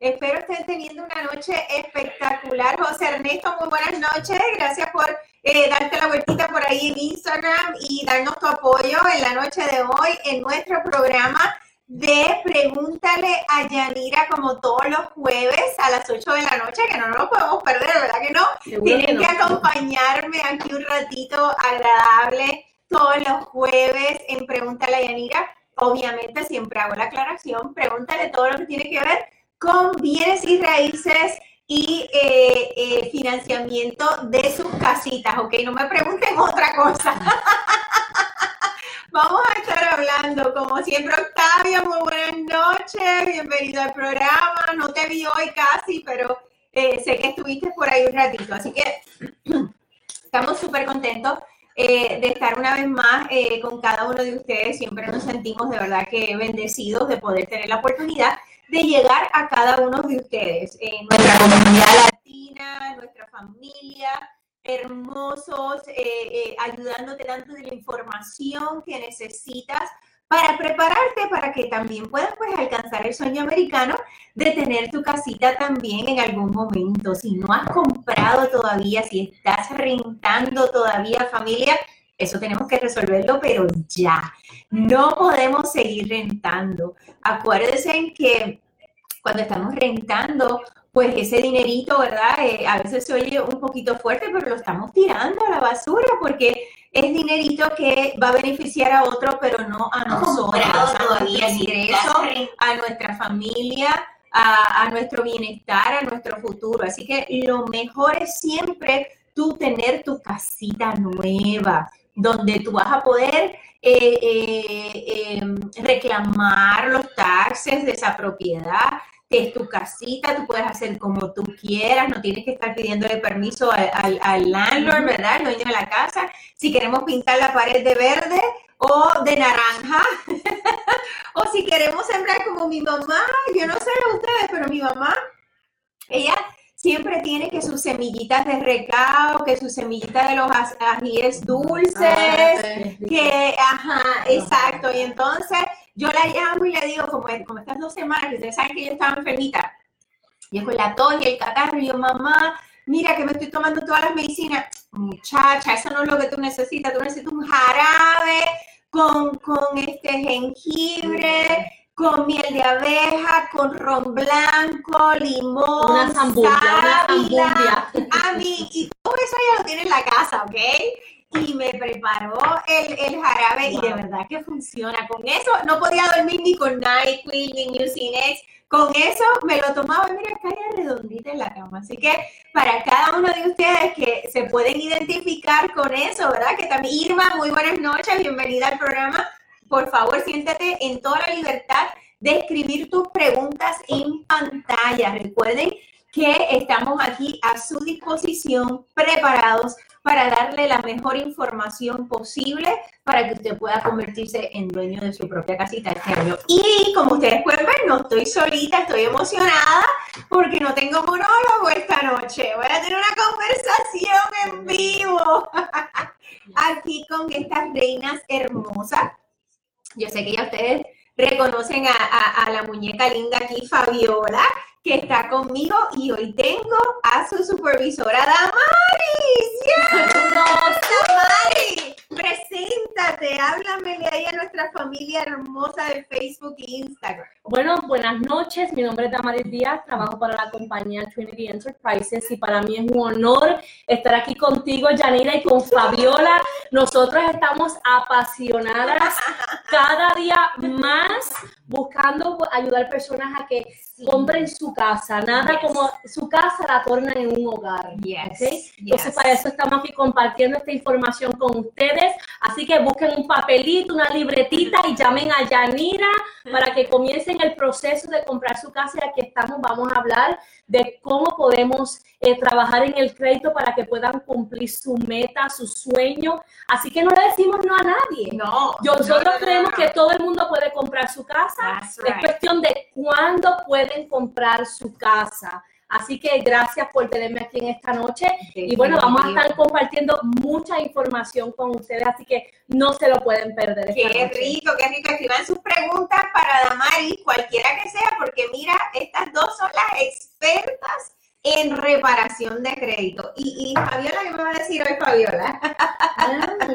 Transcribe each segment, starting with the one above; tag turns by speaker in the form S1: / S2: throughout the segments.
S1: Espero estén teniendo una noche espectacular. José Ernesto, muy buenas noches. Gracias por eh, darte la vueltita por ahí en Instagram y darnos tu apoyo en la noche de hoy en nuestro programa de Pregúntale a Yanira como todos los jueves a las 8 de la noche, que no nos lo podemos perder, ¿verdad que no? Tienen que, acompañarme aquí un ratito agradable todos los jueves en Pregúntale a Yanira. Obviamente siempre hago la aclaración, pregúntale todo lo que tiene que ver con bienes y raíces y eh, eh, financiamiento de sus casitas, ¿ok? No me pregunten otra cosa. Vamos a estar hablando, como siempre, Octavio, muy buenas noches, bienvenido al programa. No te vi hoy casi, pero eh, sé que estuviste por ahí un ratito, así que estamos súper contentos eh, de estar una vez más con cada uno de ustedes. Siempre nos sentimos de verdad que bendecidos de poder tener la oportunidad de llegar a cada uno de ustedes, en nuestra comunidad latina, nuestra familia hermosos, eh, eh, ayudándote dando de la información que necesitas para prepararte para que también puedas pues, alcanzar el sueño americano de tener tu casita también en algún momento. Si no has comprado todavía, si estás rentando todavía familia, eso tenemos que resolverlo, pero ya. No podemos seguir rentando. Acuérdense en que cuando estamos rentando, pues ese dinerito, ¿verdad? Eh, a veces se oye un poquito fuerte, pero lo estamos tirando a la basura porque es dinerito que va a beneficiar a otro, pero no a nosotros, a nuestro ingreso, a nuestra familia, a, a, nuestro bienestar, a nuestro futuro. Así que lo mejor es siempre tú tener tu casita nueva, donde tú vas a poder eh, eh, em, reclamar los taxes de esa propiedad, que es tu casita, tú puedes hacer como tú quieras, no tienes que estar pidiéndole permiso al, al, landlord, ¿verdad? El dueño de la casa. Si queremos pintar la pared de verde o de naranja, o si queremos sembrar como mi mamá, yo no sé de ustedes, pero mi mamá, ella siempre tiene que sus semillitas de recao, que sus semillitas de los ajíes dulces, ah, que, ajá, exacto, y entonces yo la llamo y le digo, como, como estas dos semanas, ustedes saben que yo estaba enfermita, y con la tos y el catarro, y yo, mamá, mira que me estoy tomando todas las medicinas. Muchacha, eso no es lo que tú necesitas, tú necesitas un jarabe con, con este jengibre, con miel de abeja, con ron blanco, limón,
S2: una zambumbia, una
S1: A mí, y todo eso ya lo tiene en la casa, ¿ok? y me preparó el, el jarabe y de verdad que funciona. Con eso no podía dormir ni con NyQuil ni Mucinex. Con eso me lo tomaba y mira, caía redondita en la cama. Así que para cada uno de ustedes que se pueden identificar con eso, ¿verdad? Que también, Irma, muy buenas noches, bienvenida al programa. Por favor, siéntate en toda la libertad de escribir tus preguntas en pantalla. Recuerden que estamos aquí a su disposición, preparados para darle la mejor información posible para que usted pueda convertirse en dueño de su propia casita este año. Y como ustedes pueden ver, no estoy solita, estoy emocionada porque no tengo monólogo esta noche. Voy a tener una conversación en vivo aquí con estas reinas hermosas. Yo sé que ya ustedes reconocen a, la muñeca linda aquí, Fabiola que está conmigo y hoy tengo a su supervisora Damaris. ¡Yes! Damaris! Preséntate, háblamele ahí a nuestra familia hermosa de Facebook e Instagram.
S2: Bueno, buenas noches. Mi nombre es Damaris Díaz, trabajo para la compañía Trinity Enterprises y para mí es un honor estar aquí contigo, Yanira, y con Fabiola. Nosotros estamos apasionadas cada día más buscando ayudar personas a que compren su casa. Nada como su casa la tornan en un hogar.
S1: Yes.
S2: Entonces, para eso estamos aquí compartiendo esta información con ustedes. Así que busquen un papelito, una libretita y llamen a Yanira para que comiencen el proceso de comprar su casa. Y aquí estamos, vamos a hablar de cómo podemos eh, trabajar en el crédito para que puedan cumplir su meta, su sueño. Así que no le decimos no a nadie.
S1: No.
S2: Nosotros creemos que todo el mundo puede comprar su casa. Es cuestión de cuándo pueden comprar su casa. Así que gracias por tenerme aquí en esta noche. Y bueno, vamos a estar compartiendo mucha información con ustedes, así que no se lo pueden perder.
S1: Qué rico, qué rico. Escriban sus preguntas para Damari, cualquiera que sea, porque mira, estas dos son las expertas en reparación de crédito. Y, y Fabiola, ¿qué me va a decir hoy, Fabiola?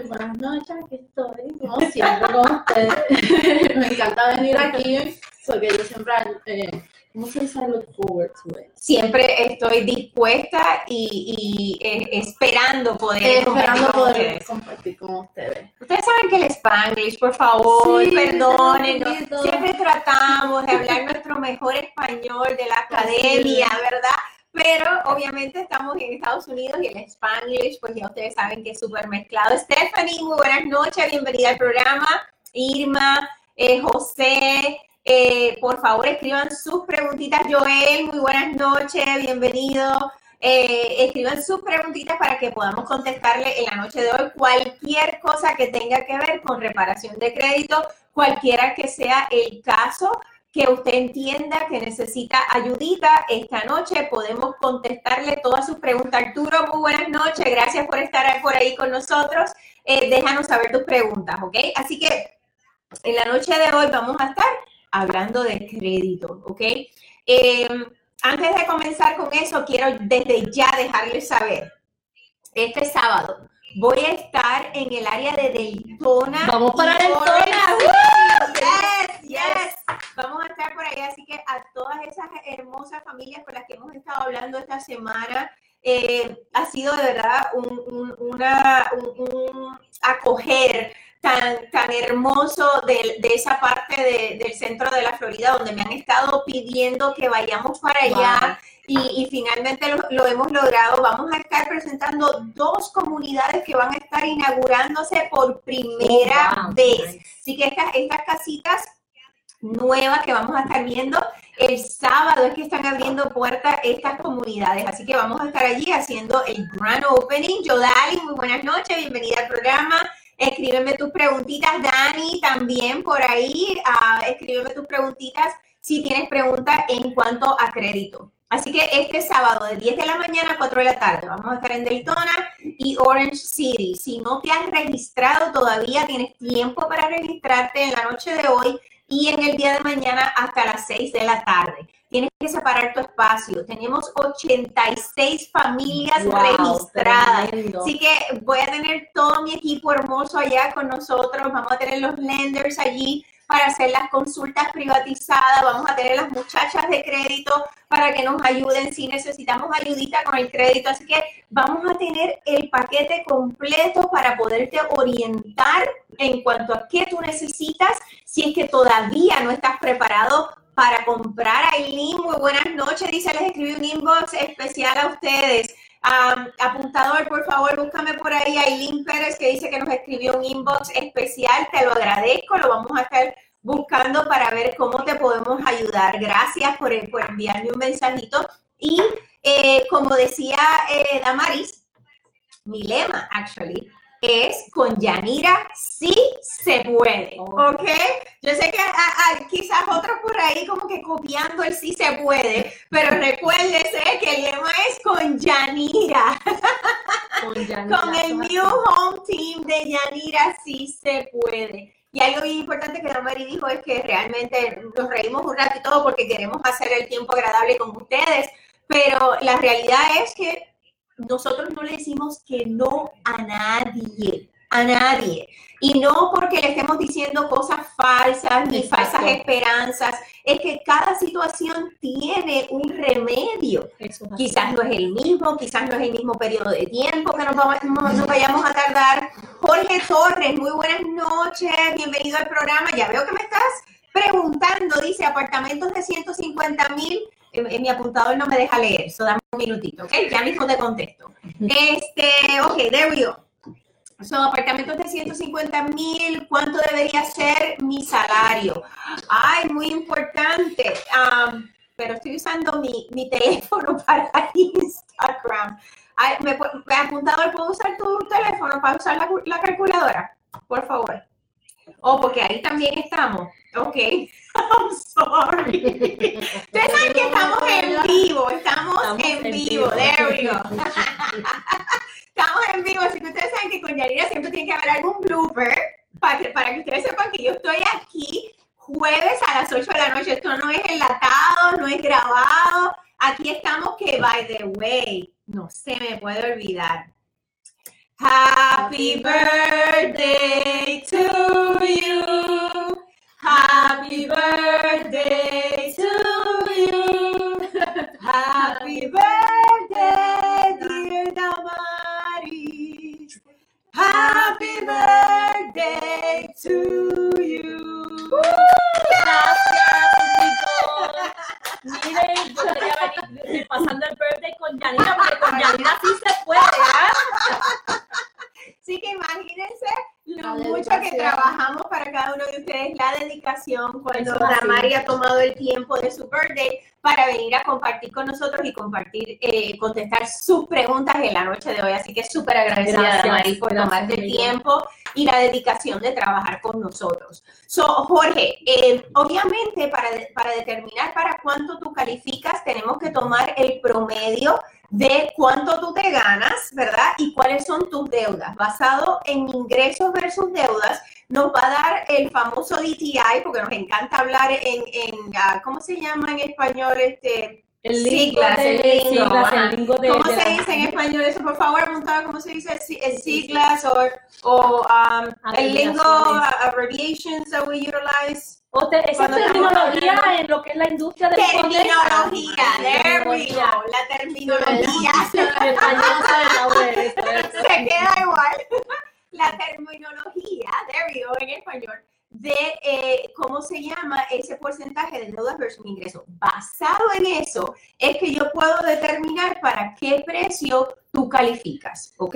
S3: buenas noches, aquí estoy, como siempre con ustedes. me encanta venir aquí, porque yo siempre, eh, ¿cómo se dice? Look forward to it.
S1: Siempre estoy dispuesta y, y eh, esperando poder,
S3: esperando poder compartir con ustedes.
S1: Ustedes saben que el Spanglish, por favor, perdónenos. Siempre tratamos de hablar nuestro mejor español de la academia, ¿verdad? Pero obviamente estamos en Estados Unidos y el Spanglish, pues ya ustedes saben que es súper mezclado. Stephanie, muy buenas noches, bienvenida al programa. Irma, eh, José, eh, por favor escriban sus preguntitas. Joel, muy buenas noches, bienvenido. Eh, escriban sus preguntitas para que podamos contestarle en la noche de hoy cualquier cosa que tenga que ver con reparación de crédito, cualquiera que sea el caso que usted entienda que necesita ayudita esta noche. Podemos contestarle todas sus preguntas. Arturo, muy buenas noches. Gracias por estar por ahí con nosotros. Eh, déjanos saber tus preguntas, ¿ok? Así que en la noche de hoy vamos a estar hablando de crédito, ¿ok? Eh, antes de comenzar con eso, quiero desde ya dejarles saber, este sábado voy a estar en el área de Daytona.
S2: Vamos para Daytona.
S1: Vamos a estar por ahí, así que a todas esas hermosas familias con las que hemos estado hablando esta semana, eh, ha sido de verdad un, una, un, acoger tan, tan hermoso de, de esa parte del centro de la Florida, donde me han estado pidiendo que vayamos para allá. Y, finalmente lo, hemos logrado. Vamos a estar presentando dos comunidades que van a estar inaugurándose por primera oh, vez. Así que estas, estas casitas nuevas que vamos a estar viendo el sábado es que están abriendo puertas estas comunidades. Así que vamos a estar allí haciendo el grand opening. Yodali, muy buenas noches, bienvenida al programa. Escríbeme tus preguntitas, Dani, también por ahí. Uh, escríbeme tus preguntitas si tienes preguntas en cuanto a crédito. Así que este sábado de 10 de la mañana a 4 de la tarde vamos a estar en Daytona y Orange City. Si no te has registrado todavía, tienes tiempo para registrarte en la noche de hoy y en el día de mañana hasta las 6 de la tarde. Tienes que separar tu espacio. Tenemos 86 familias registradas. Así que voy a tener todo mi equipo hermoso allá con nosotros. Vamos a tener los lenders allí para hacer las consultas privatizadas, vamos a tener las muchachas de crédito para que nos ayuden si necesitamos ayudita con el crédito. Así que vamos a tener el paquete completo para poderte orientar en cuanto a qué tú necesitas si es que todavía no estás preparado para comprar Aileen. Muy buenas noches, dice, les escribí un inbox especial a ustedes. Apuntador, por favor, búscame por ahí a Aileen Pérez que dice que nos escribió un inbox especial. Te lo agradezco, lo vamos a estar buscando para ver cómo te podemos ayudar. Gracias por, por enviarme un mensajito. Y eh, como decía eh, Damaris, mi lema, actually, es con Yanira sí se puede, ¿ok? Yo sé que quizás otros por ahí como que copiando el sí se puede, pero recuérdese que el lema es con Yanira. Con, Yanira, con el New Home Team de Yanira sí se puede. Y algo bien importante que Mari dijo es que realmente nos reímos un todo porque queremos hacer el tiempo agradable con ustedes, pero la realidad es que nosotros no le decimos que no a nadie, a nadie. Y no porque le estemos diciendo cosas falsas ni falsas esperanzas, es que cada situación tiene un remedio. quizás no es el mismo, quizás no es el mismo periodo de tiempo que nos, nos vayamos a tardar. Jorge Torres, muy buenas noches, bienvenido al programa. Ya veo que me estás preguntando, dice, apartamentos de 150 mil mi apuntador no me deja leer, so dame un minutito, ¿ok? Ya mismo te contesto. Este, ok, there we go. Son apartamentos de 150 mil, ¿cuánto debería ser mi salario? Ay, muy importante. Um, pero estoy usando mi, mi teléfono para Instagram. Ay, ¿me, me apuntador, ¿puedo usar tu teléfono para usar la, la calculadora? Por favor. Oh, porque ahí también estamos. Ok, I'm sorry. Ustedes saben que estamos en vivo, estamos,
S2: Estamos
S1: en,
S2: en
S1: vivo.
S2: vivo.
S1: There we go. estamos en vivo, así que ustedes saben que con Yanira siempre tiene que haber algún blooper para que, para que ustedes sepan que yo estoy aquí jueves a las 8 de la noche. Esto no es enlatado, no es grabado. Aquí estamos que, by the way, no se me puede olvidar. Happy birthday to you. Happy birthday to you. Happy birthday, dear Damaris. Happy birthday to you.
S2: Gracias. Miren, yo venir pasando el birthday con Janina, porque con Janina sí se puede, ¿ah?
S1: Así que imagínense lo
S3: La
S1: mucho que trabajamos para cada uno de ustedes, la dedicación cuando. Damari ha tomado el tiempo de su birthday para venir a compartir con nosotros y compartir, eh, contestar sus preguntas en la noche de hoy. Así que súper agradecida Damari por tomarte el tiempo y la dedicación de trabajar con nosotros. So, Jorge, eh, obviamente para, de- para determinar para cuánto tú calificas, tenemos que tomar el promedio de cuánto tú te ganas, ¿verdad? Y cuáles son tus deudas. Basado en ingresos versus deudas, nos va a dar el famoso DTI, porque nos encanta hablar en, en ah, ¿cómo se llama en español? Este,
S2: El lingo
S1: Siglas,
S2: de,
S1: el lingo,
S2: siglas, el lingo de,
S1: ¿Cómo
S2: de
S1: se
S2: la-
S1: dice en español eso? Por favor, apuntado, ¿cómo se dice? Si- eh, Siglas o, um, el lingo, abbreviations that we utilize.
S2: O te- esa terminología en lo que es la industria del
S1: Terminología, there we
S2: Terminología.
S1: go, la terminología.
S2: Se
S1: queda igual. La terminología, there we go, en español, de eh, cómo se llama ese porcentaje de deudas versus ingreso. Basado en eso, es que yo puedo determinar para qué precio tú calificas, ¿ok?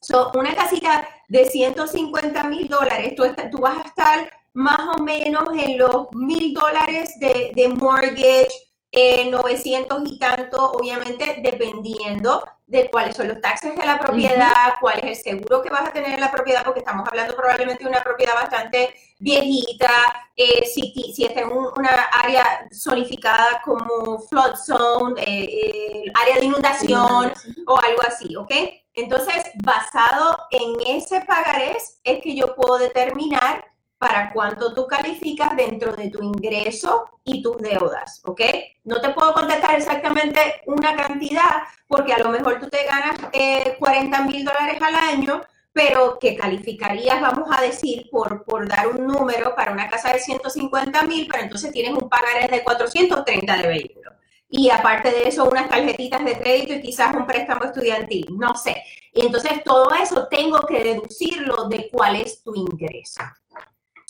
S1: So, una casita de 150 mil dólares, tú, tú vas a estar más o menos en los mil dólares de, de mortgage, eh, 900 y tanto, obviamente dependiendo de cuáles son los taxes de la propiedad, cuál es el seguro que vas a tener en la propiedad, porque estamos hablando probablemente de una propiedad bastante viejita, eh, si, si está en un- una área zonificada como flood zone, eh, eh, área de inundación o algo así, ¿ok? Entonces, basado en ese pagarés, es que yo puedo determinar para cuánto tú calificas dentro de tu ingreso y tus deudas, ¿ok? No te puedo contestar exactamente una cantidad porque a lo mejor tú te ganas eh, 40 mil dólares al año, pero que calificarías, vamos a decir, por, por dar un número para una casa de 150 mil, pero entonces tienes un pagarés de 430 de vehículo. Y aparte de eso, unas tarjetitas de crédito y quizás un préstamo estudiantil, no sé. Y entonces todo eso tengo que deducirlo de cuál es tu ingreso.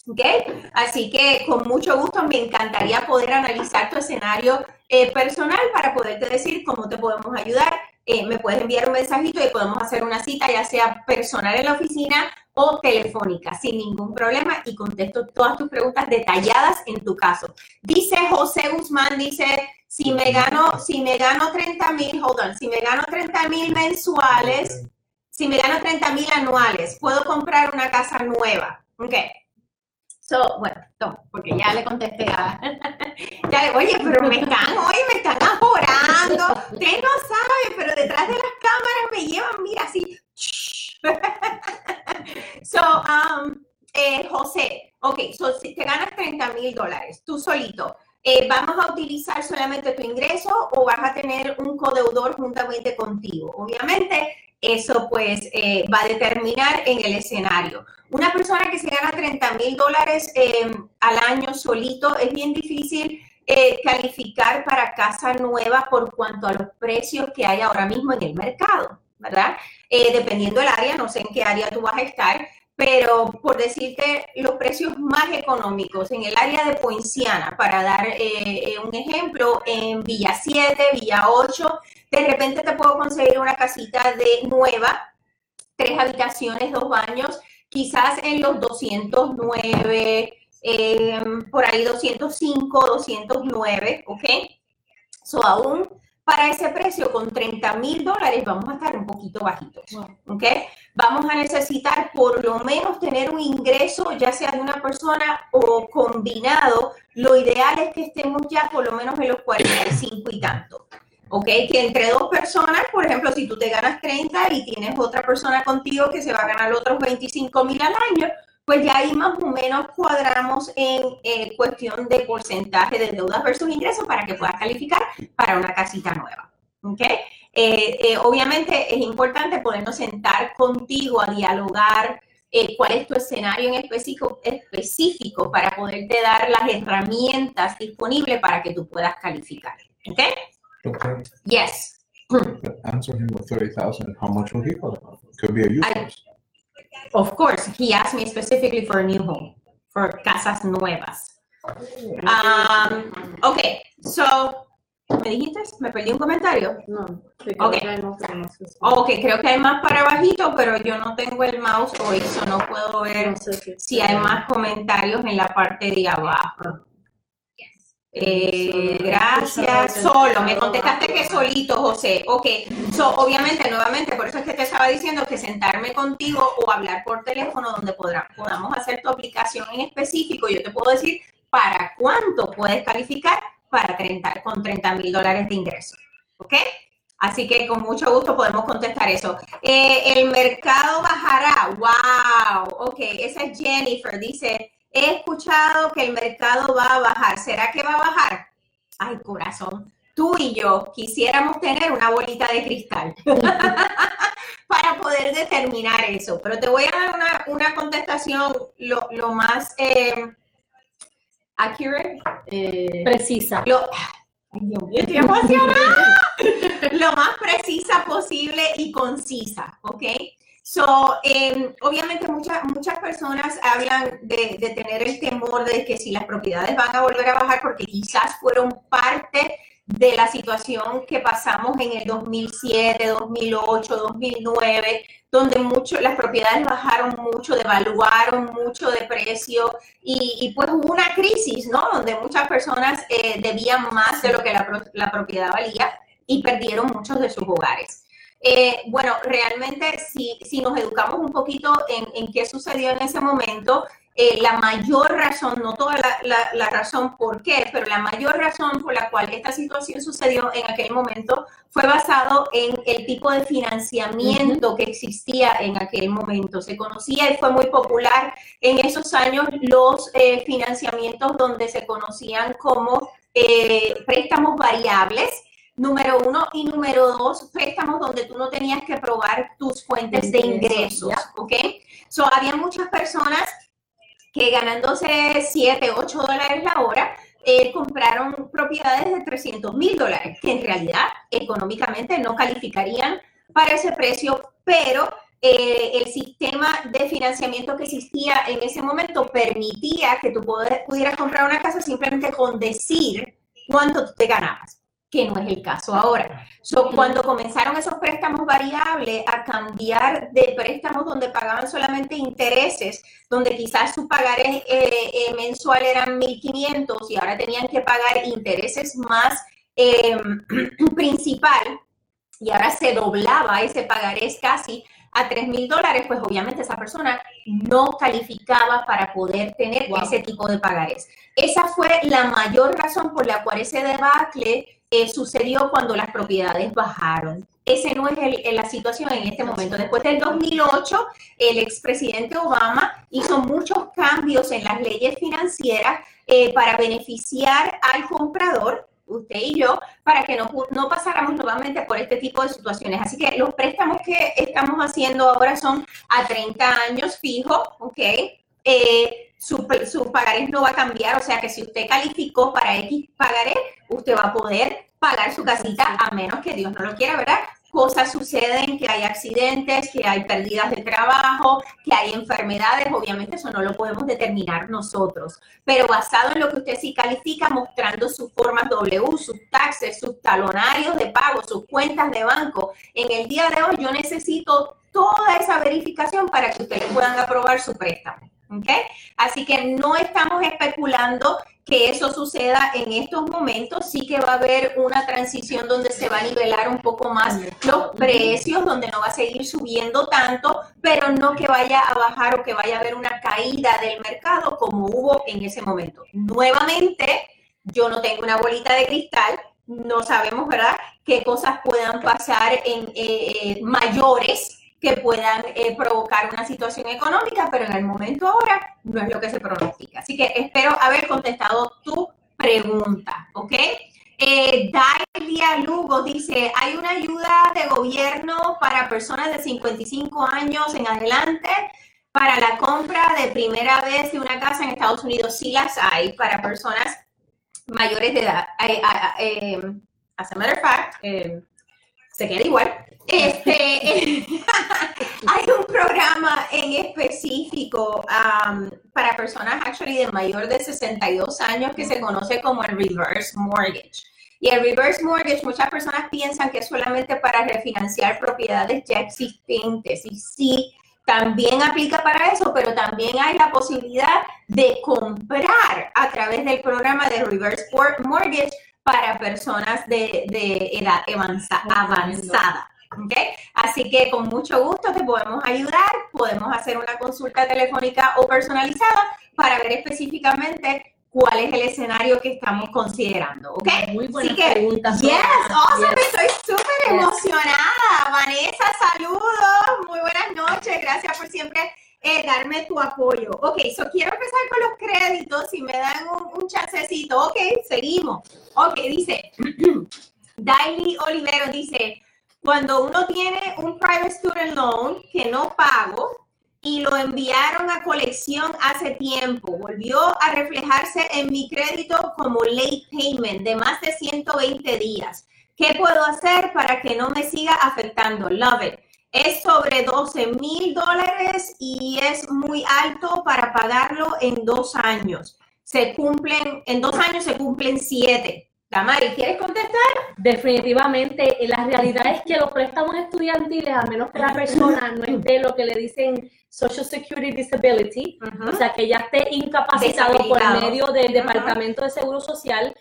S1: ¿Ok? Así que con mucho gusto me encantaría poder analizar tu escenario eh, personal para poderte decir cómo te podemos ayudar. Eh, me puedes enviar un mensajito y podemos hacer una cita, ya sea personal en la oficina o telefónica, sin ningún problema y contesto todas tus preguntas detalladas en tu caso. Dice José Guzmán, dice, si me gano, si me gano 30 mil, hold on, si me gano 30 mil mensuales, si me gano 30 mil anuales, puedo comprar una casa nueva. Ok. So, bueno, toma, porque ya le contesté a... ya oye, pero me están, oye, me están aporando. Ustedes no saben, pero detrás de las cámaras me llevan, mira, así. so, um, eh, José, ok, so si te ganas 30 mil dólares, tú solito, eh, ¿vamos a utilizar solamente tu ingreso o vas a tener un codeudor juntamente contigo? Obviamente, eso pues eh, va a determinar en el escenario. Una persona que se gana 30 mil dólares eh, al año solito es bien difícil eh, calificar para casa nueva por cuanto a los precios que hay ahora mismo en el mercado, ¿verdad? Eh, dependiendo del área, no sé en qué área tú vas a estar, pero por decirte los precios más económicos en el área de Poinciana, para dar un ejemplo, en Villa 7, Villa 8, de repente te puedo conseguir una casita de nueva, tres habitaciones, dos baños, quizás en los 209, eh, por ahí 205, 209, ¿ok? So aún para ese precio con 30 mil dólares vamos a estar un poquito bajitos. ¿ok? Vamos a necesitar por lo menos tener un ingreso, ya sea de una persona o combinado. Lo ideal es que estemos ya por lo menos en los 45 y tanto. ¿Ok? Que entre dos personas, por ejemplo, si tú te ganas 30 y tienes otra persona contigo que se va a ganar otros 25 mil al año, pues ya ahí más o menos cuadramos en eh, cuestión de porcentaje de deudas versus ingresos para que puedas calificar para una casita nueva. ¿Ok? Eh, eh, obviamente es importante podernos sentar contigo a dialogar eh, cuál es tu escenario en específico, específico para poderte dar las herramientas disponibles para que tú puedas calificar. ¿Ok?
S4: Okay.
S1: Yes.
S4: But answer him with thirty thousand, how much will he qualify for? Could be a
S1: I-
S4: house.
S1: Of course, he asked me specifically for a new home, for casas nuevas. Um, ok, so, ¿me dijiste? ¿Me perdí un comentario?
S3: No,
S1: Ok. Ok, creo que hay más para abajito, pero yo no tengo el mouse hoy, so no puedo ver
S3: no sé si-
S1: si hay más comentarios en la parte de abajo. Eh, gracias. Solo, me contestaste que solito, José. Ok, so, obviamente, nuevamente, por eso es que te estaba diciendo que sentarme contigo o hablar por teléfono donde podrá- podamos hacer tu aplicación en específico. Yo te puedo decir para cuánto puedes calificar para 30, con 30 mil dólares de ingreso. ¿Ok? Así que con mucho gusto podemos contestar eso. Eh, el mercado bajará. Wow. Ok, esa es Jennifer. Dice, he escuchado que el mercado va a bajar. ¿Será que va a bajar? Ay, corazón. Tú y yo quisiéramos tener una bolita de cristal para poder determinar eso. Pero te voy a dar una, una contestación lo, lo más eh, accurate.
S3: Eh,
S2: Precisa.
S1: Lo, ay, Dios mío, estoy emocionada. lo más precisa posible y concisa, ¿ok? So, eh, obviamente muchas, muchas personas hablan de, tener el temor de que si las propiedades van a volver a bajar porque quizás fueron parte de la situación que pasamos en el 2007, 2008, 2009, donde mucho, las propiedades bajaron mucho, devaluaron mucho de precio y, pues hubo una crisis, ¿no? Donde muchas personas eh, debían más de lo que la, la propiedad valía y perdieron muchos de sus hogares. Eh, bueno, realmente si, si nos educamos un poquito en, en qué sucedió en ese momento, eh, la mayor razón, no toda la, la- la razón por qué, pero la mayor razón por la cual esta situación sucedió en aquel momento fue basado en el tipo de financiamiento que existía en aquel momento. Se conocía y fue muy popular en esos años los eh, financiamientos donde se conocían como eh, préstamos variables número uno, y número dos, préstamos donde tú no tenías que probar tus fuentes de
S3: Ingresos,
S1: ¿ok? So, había muchas personas que ganándose 7, 8 dólares la hora, eh, compraron propiedades de 300 mil dólares, que en realidad económicamente no calificarían para ese precio, pero eh, el sistema de financiamiento que existía en ese momento permitía que tú pudieras comprar una casa simplemente con decir cuánto tú te ganabas que no es el caso ahora. So, cuando comenzaron esos préstamos variables a cambiar de préstamos donde pagaban solamente intereses, donde quizás su pagaré eh, eh, mensual eran 1.500 y ahora tenían que pagar intereses más eh, principal y ahora se doblaba ese pagarés casi a 3 mil dólares, pues obviamente esa persona no calificaba para poder tener
S3: Wow.
S1: ese tipo de pagarés. Esa fue la mayor razón por la cual ese debacle sucedió cuando las propiedades bajaron. Ese no es el- la situación en este momento. Después del 2008, el expresidente Obama hizo muchos cambios en las leyes financieras eh, para beneficiar al comprador, usted y yo, para que no pasáramos nuevamente por este tipo de situaciones. Así que los préstamos que estamos haciendo ahora son a 30 años fijo, ¿ok? Eh, su, su pagarés no va a cambiar, o sea que si usted calificó para X pagaré, usted va a poder pagar su casita a menos que Dios no lo quiera, ¿verdad? Cosas suceden, que hay accidentes, que hay pérdidas de trabajo, que hay enfermedades, obviamente eso no lo podemos determinar nosotros, pero basado en lo que usted sí califica, mostrando sus formas W, sus taxes, sus talonarios de pago, sus cuentas de banco, en el día de hoy yo necesito toda esa verificación para que ustedes puedan aprobar su préstamo. ¿Ok? Así que no estamos especulando que eso suceda en estos momentos, sí que va a haber una transición donde se va a nivelar un poco más los precios, donde no va a seguir subiendo tanto, pero no que vaya a bajar o que vaya a haber una caída del mercado como hubo en ese momento. Nuevamente, yo no tengo una bolita de cristal, no sabemos, ¿verdad?, qué cosas puedan pasar en eh, eh, mayores que puedan eh, provocar una situación económica, pero en el momento ahora no es lo que se pronostica. Así que espero haber contestado tu pregunta, ¿ok? Eh, Dalia Lugo dice, ¿hay una ayuda de gobierno para personas de 55 años en adelante para la compra de primera vez de una casa en Estados Unidos? Sí las hay para personas mayores de edad. Eh, as a matter of fact, eh, se queda igual. Este, hay un programa en específico um, para personas actually de mayor de 62 años que se conoce como el reverse mortgage. Y el reverse mortgage, muchas personas piensan que es solamente para refinanciar propiedades ya existentes. Y sí, también aplica para eso, pero también hay la posibilidad de comprar a través del programa de reverse mortgage para personas de, de edad avanzada. ¿okay? Así que con mucho gusto te podemos ayudar, podemos hacer una consulta telefónica o personalizada para ver específicamente cuál es el escenario que estamos considerando, ¿ok?
S2: Muy buena
S1: Así que,
S2: pregunta.
S1: Yes, awesome,
S2: Yes.
S1: estoy súper
S2: Yes.
S1: emocionada. Vanessa, saludos, muy buenas noches, gracias por siempre eh, darme tu apoyo. Ok, so quiero empezar con los créditos, si me dan un, un chancecito. Ok, seguimos. Ok, dice, Daily Olivero dice, cuando uno tiene un private student loan que no pago y lo enviaron a colección hace tiempo, volvió a reflejarse en mi crédito como late payment de más de 120 días. ¿Qué puedo hacer para que no me siga afectando? Love it. Es sobre 12 mil dólares y es muy alto para pagarlo en dos años. Se cumplen, en dos años se cumplen siete. Tamari, ¿quieres contestar?
S2: Definitivamente, eh, la realidad es que los préstamos estudiantiles, a menos que la persona no esté lo que le dicen Social Security Disability, o sea, que ya esté incapacitado por medio del. Departamento de Seguro Social,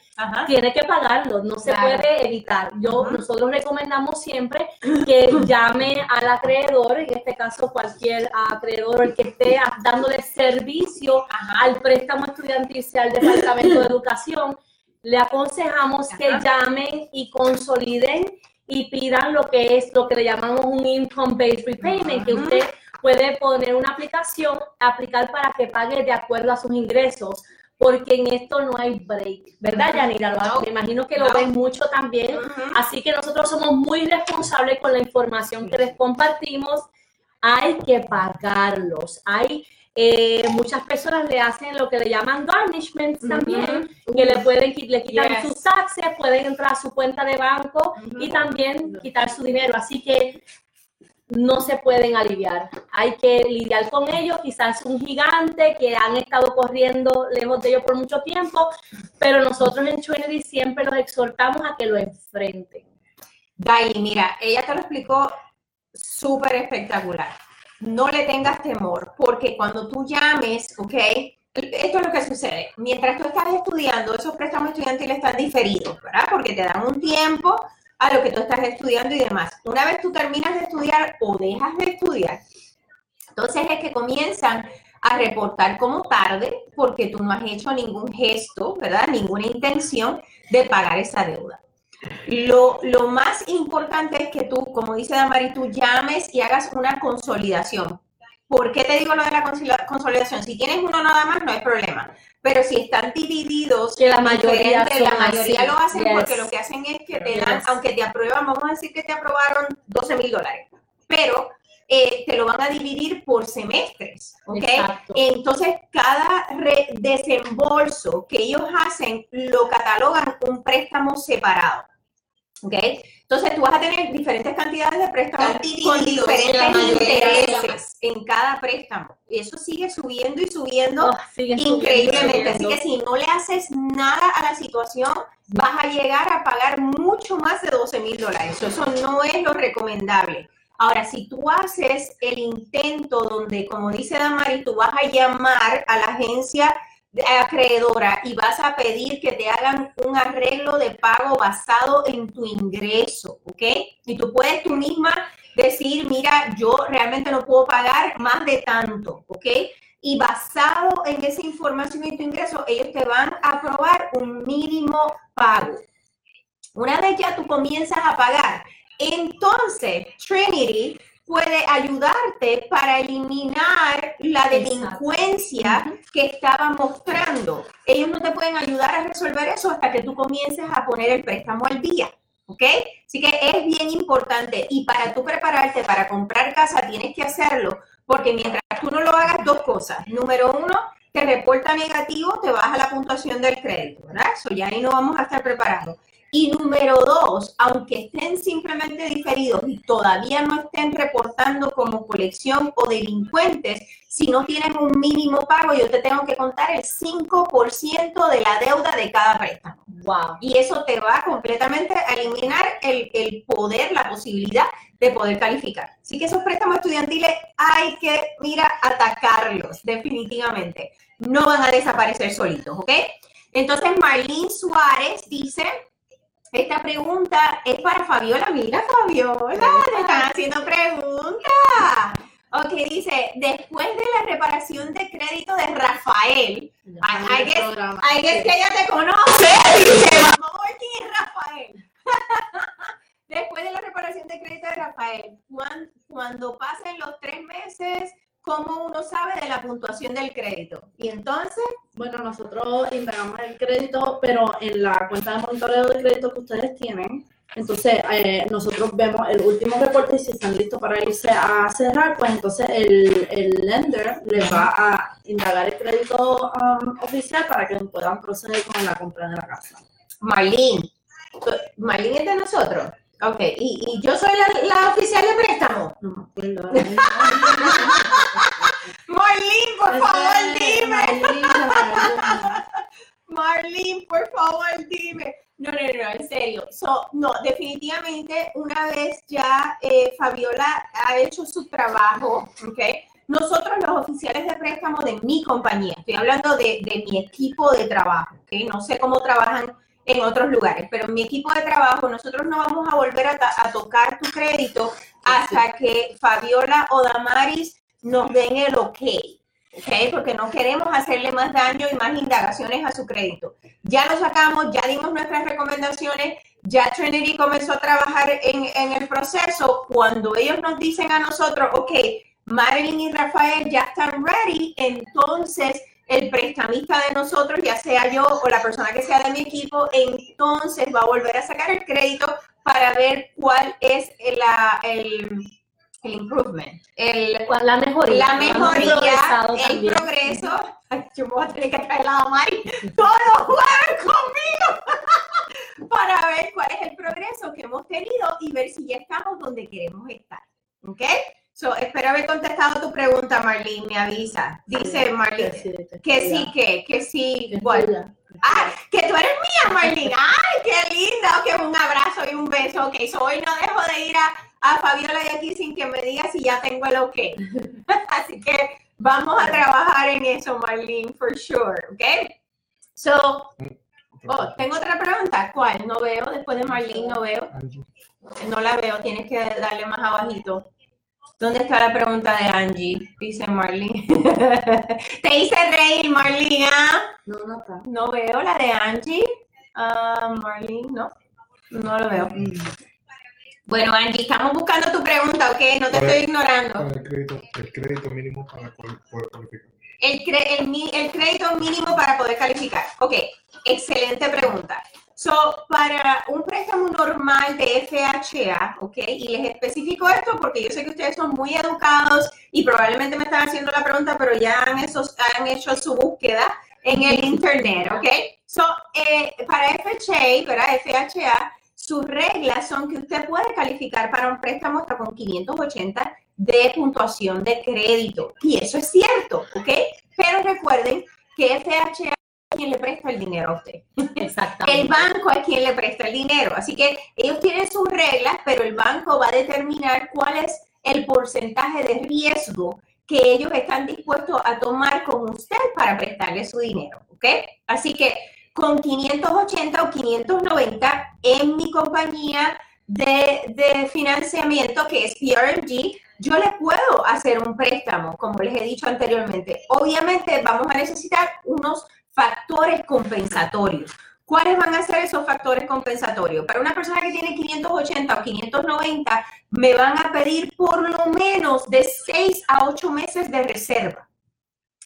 S2: tiene que pagarlo, no se
S1: Claro.
S2: puede evitar. Yo, nosotros recomendamos siempre que llame al acreedor, en este caso cualquier acreedor el que esté dándole servicio al préstamo estudiantil, sea al Departamento de Educación, le aconsejamos que llamen y consoliden y pidan lo que es lo que le llamamos un income-based repayment, que usted puede poner una aplicación, aplicar para que pague de acuerdo a sus ingresos, porque en esto no hay break, ¿verdad, Yanira? Lo-
S1: No.
S2: Me imagino que lo
S1: No.
S2: ven mucho también. Así que nosotros somos muy responsables con la información que les compartimos. Hay que pagarlos. Hay eh, muchas personas le hacen lo que le llaman garnishments también, que le pueden le quitan
S1: Yes.
S2: sus taxes, pueden entrar a su cuenta de banco y también quitar su dinero. Así que no se pueden aliviar. Hay que lidiar con ellos. Quizás un gigante que han estado corriendo lejos de ellos por mucho tiempo, pero nosotros en Trinity siempre los exhortamos a que lo enfrenten.
S1: Daily, mira, ella te lo explicó súper espectacular. No le tengas temor, porque cuando tú llames, ¿ok? Esto es lo que sucede. Mientras tú estás estudiando, esos préstamos estudiantiles están diferidos, ¿verdad? Porque te dan un tiempo a lo que tú estás estudiando y demás. Una vez tú terminas de estudiar o dejas de estudiar, entonces es que comienzan a reportar como tarde porque tú no has hecho ningún gesto, ¿verdad? Ninguna intención de pagar esa deuda. Lo, lo más importante es que tú, como dice Damari, tú llames y hagas una consolidación. ¿Por qué te digo lo de la consoli- consolidación? Si tienes uno nada más, no hay problema. Pero si están divididos,
S2: Que la mayoría
S1: diferente, la
S2: son
S1: mayoría lo hacen
S2: Yes.
S1: porque lo que hacen es que te dan,
S2: Yes.
S1: aunque te aprueban, vamos a decir que te aprobaron 12 mil dólares, pero eh, te lo van a dividir por semestres, ¿ok?
S2: Exacto.
S1: Entonces, cada desembolso que ellos hacen lo catalogan un préstamo separado. ¿Ok? Entonces tú vas a tener diferentes cantidades de préstamos con diferentes intereses en cada préstamo. Y eso sigue subiendo y subiendo
S2: Oh, subiendo,
S1: increíblemente. Así que si no le haces nada a la situación, vas a llegar a pagar mucho más de 12 mil dólares. Eso no es lo recomendable. Ahora, si tú haces el intento donde, como dice Damari, tú vas a llamar a la agencia acreedora y vas a pedir que te hagan un arreglo de pago basado en tu ingreso, ¿ok? Y tú puedes tú misma decir, mira, yo realmente no puedo pagar más de tanto, ¿ok? Y basado en esa información y tu ingreso, ellos te van a aprobar un mínimo pago. Una vez ya tú comienzas a pagar, entonces Trinity puede ayudarte para eliminar la delincuencia que estaba mostrando. Ellos no te pueden ayudar a resolver eso hasta que tú comiences a poner el préstamo al día. ¿Ok? Así que es bien importante y para tú prepararte para comprar casa tienes que hacerlo porque mientras tú no lo hagas, dos cosas. Número uno, te reporta negativo, te baja la puntuación del crédito, ¿verdad? Eso ya ahí no vamos a estar preparados. Y número dos, aunque estén simplemente diferidos y todavía no estén reportando como colección o delincuentes, si no tienen un mínimo pago, yo te tengo que contar el 5% de la deuda de cada préstamo.
S2: Wow.
S1: Y eso te va completamente a eliminar el, el poder, la posibilidad de poder calificar. Así que esos préstamos estudiantiles hay que, mira, atacarlos definitivamente. No van a desaparecer solitos, ¿ok? Entonces, Marlene Suárez dice, esta pregunta es para Fabiola. Mira, Fabiola, te están haciendo preguntas. Ok, dice, después de la reparación de crédito de Rafael, hay que, hay que ella te conoce, dice, vamos a ver quién es Rafael. después de la reparación de crédito de Rafael, cuando, cuando pasen los tres meses, ¿cómo uno sabe de la puntuación del crédito? Y entonces,
S3: Bueno, nosotros indagamos el crédito, pero en la cuenta de monitoreo de crédito que ustedes tienen, entonces eh, nosotros vemos el último reporte y si están listos para irse a cerrar, pues entonces el, el lender les va a indagar el crédito um, oficial para que puedan proceder con la compra de la casa.
S1: Marlene, Marlene es de nosotros. Ok, y, y yo soy la, la oficial de préstamo.
S3: No me acuerdo. ahora mismo.
S1: Marlene, por favor, dime.
S3: Marlene,
S1: Marlene, por favor, dime. No, no, no, en serio. So, no, definitivamente, una vez ya eh, Fabiola ha hecho su trabajo, ¿ok? Nosotros, los oficiales de préstamo de mi compañía, estoy hablando de, de mi equipo de trabajo, ¿ok? No sé cómo trabajan en otros lugares, pero mi equipo de trabajo, nosotros no vamos a volver a, a tocar tu crédito hasta que Fabiola o Damaris nos den el ok. ¿Ok? Porque no queremos hacerle más daño y más indagaciones a su crédito. Ya lo sacamos, ya dimos nuestras recomendaciones, ya Trinity comenzó a trabajar en, el proceso. Cuando ellos nos dicen a nosotros, ok, Marilyn y Rafael ya están ready, entonces el prestamista de nosotros, ya sea yo o la persona que sea de mi equipo, entonces va a volver a sacar el crédito para ver cuál es el, el improvement, el,
S2: ¿Cuál- La mejoría.
S1: la mejoría, el
S2: también.
S1: progreso. Ay, yo me voy a tener que traer la Mari todos los jueves conmigo para ver cuál es el progreso que hemos tenido y ver si ya estamos donde queremos estar. ¿Ok? So, espero haber contestado tu pregunta, Marlene. Me avisa. Dice Marlene que sí, que, que sí. Bueno. Ah, que tú eres mía, Marlene. Ay, qué linda. Ok, un abrazo y un beso. Ok, so hoy no dejo de ir a, a Fabiola de aquí sin que me diga si ya tengo el ok. Así que vamos a trabajar en eso, Marlene, for sure. Ok. So, oh, tengo otra pregunta. ¿Cuál? No veo. Después de Marlene, no veo. No la veo. Tienes que darle más abajito. ¿Dónde está la pregunta de Angie? Dice Marlene. Te hice reír, Marlene, ¿ah?
S3: No, no está.
S1: No veo la de Angie. Ah, Marlene, no. No lo veo. Bueno, Angie, estamos buscando tu pregunta, ¿ok? No te estoy ignorando.
S4: El crédito, el crédito mínimo para poder cualificar.
S1: El, cre- el, el crédito mínimo para poder calificar. Ok, excelente pregunta. So, para un préstamo normal de FHA, ok, y les especifico esto porque yo sé que ustedes son muy educados y probablemente me están haciendo la pregunta, pero ya han, esos- han hecho su búsqueda en el internet, ok. So, eh, para FHA, ¿verdad? FHA, sus reglas son que usted puede calificar para un préstamo hasta con 580 de puntuación de crédito. Y eso es cierto, ¿ok? Pero recuerden que FHA quien le presta el dinero a usted.
S2: Exactamente.
S1: El banco es quien le presta el dinero. Así que ellos tienen sus reglas, pero el banco va a determinar cuál es el porcentaje de riesgo que ellos están dispuestos a tomar con usted para prestarle su dinero. ¿Ok? Así que con 580 o 590 en mi compañía de, de financiamiento, que es PRMG, yo le puedo hacer un préstamo, como les he dicho anteriormente. Obviamente vamos a necesitar unos factores compensatorios. ¿Cuáles van a ser esos factores compensatorios? Para una persona que tiene 580 o 590, me van a pedir por lo menos de 6 a 8 meses de reserva.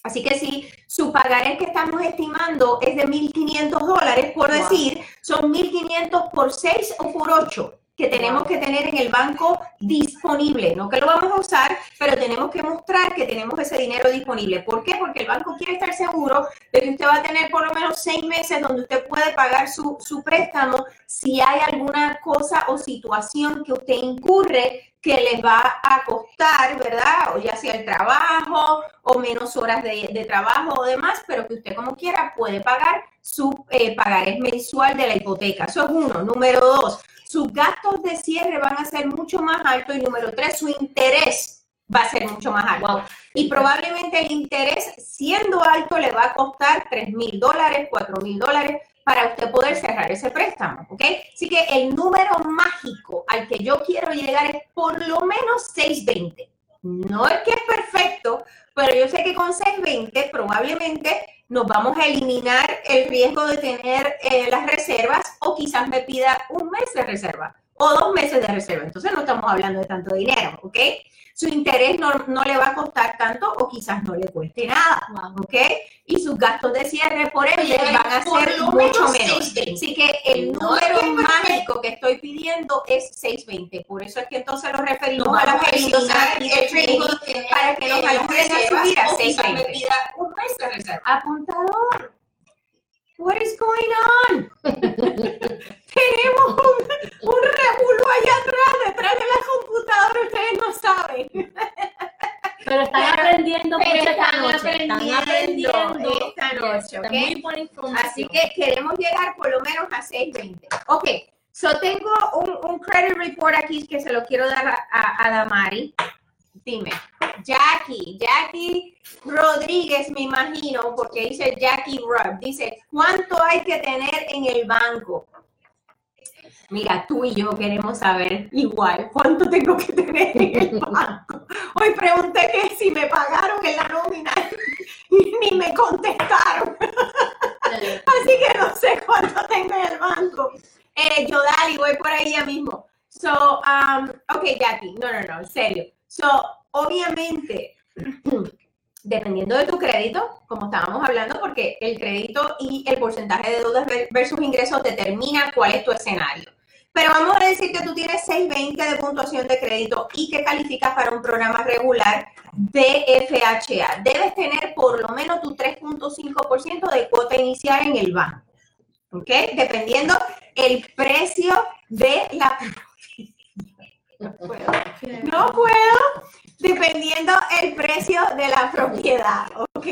S1: Así que si su pagaré que estamos estimando es de 1.500 dólares, por
S3: Wow.
S1: decir, son 1.500 por 6 o por 8 que tenemos que tener en el banco disponible. No que lo vamos a usar, pero tenemos que mostrar que tenemos ese dinero disponible. ¿Por qué? Porque el banco quiere estar seguro de que usted va a tener por lo menos seis meses donde usted puede pagar su, su préstamo si hay alguna cosa o situación que usted incurre que les va a costar, ¿verdad? O ya sea el trabajo o menos horas de, de trabajo o demás, pero que usted como quiera puede pagar su eh, pagarés mensual de la hipoteca. Eso es uno. Número dos, sus gastos de cierre van a ser mucho más altos y número tres, su interés va a ser mucho más alto.
S2: Wow.
S1: Y probablemente el interés, siendo alto, le va a costar 3 mil dólares, 4 mil dólares para usted poder cerrar ese préstamo, ¿ok? Así que el número mágico al que yo quiero llegar es por lo menos 620. No es que es perfecto, pero yo sé que con 620 probablemente nos vamos a eliminar el riesgo de tener eh, las reservas o quizás me pida un mes de reserva o dos meses de reserva. Entonces no estamos hablando de tanto dinero, ¿ok? Su interés no, no le va a costar tanto o quizás no le cueste nada,
S2: Wow.
S1: ¿ok? Y sus gastos de cierre por ende van a ser mucho
S3: menos
S1: menos.
S3: 620.
S1: Así que el
S3: No
S1: número
S3: que
S1: mágico que estoy pidiendo es 620. Por eso es que entonces lo referimos a la
S3: el tener,
S1: para que nos
S3: eh,
S1: ayuden a subir a
S3: o quizás me
S1: 620.
S3: pida un mes de reserva.
S1: Apuntador. What is going on? Tenemos un, un revuelo allá atrás, detrás de la computadora, ustedes no saben.
S2: Pero están
S1: Pero-
S2: aprendiendo
S1: pero
S2: mucho esta
S1: están
S2: noche.
S1: aprendiendo
S2: Están aprendiendo
S1: esta noche, ¿ok?
S2: muy buena información.
S1: Así que queremos llegar por lo menos a 620. Ok, so tengo un, un credit report aquí que se lo quiero dar a, a, a Damari. Dime, Jackie, Jackie Rodríguez, me imagino, porque dice Jackie Rudd. Dice, ¿cuánto hay que tener en el banco? Mira, tú y yo queremos saber igual cuánto tengo que tener en el banco. Hoy pregunté que si me pagaron en la nómina y ni me contestaron. Así que no sé cuánto tengo en el banco. Eh, yo, Dali, voy por ahí ya mismo. So, um, ok, Jackie, no, no, no, en serio. So, obviamente, dependiendo de tu crédito, como estábamos hablando, porque el crédito y el porcentaje de deudas ver- versus ingresos determina cuál es tu escenario. Pero vamos a decir que tú tienes 620 de puntuación de crédito y que calificas para un programa regular de FHA. Debes tener por lo menos tu 3.5% de cuota inicial en el banco. ¿Ok? Dependiendo el precio de la... No puedo. No puedo. Dependiendo el precio de la propiedad. ¿Ok?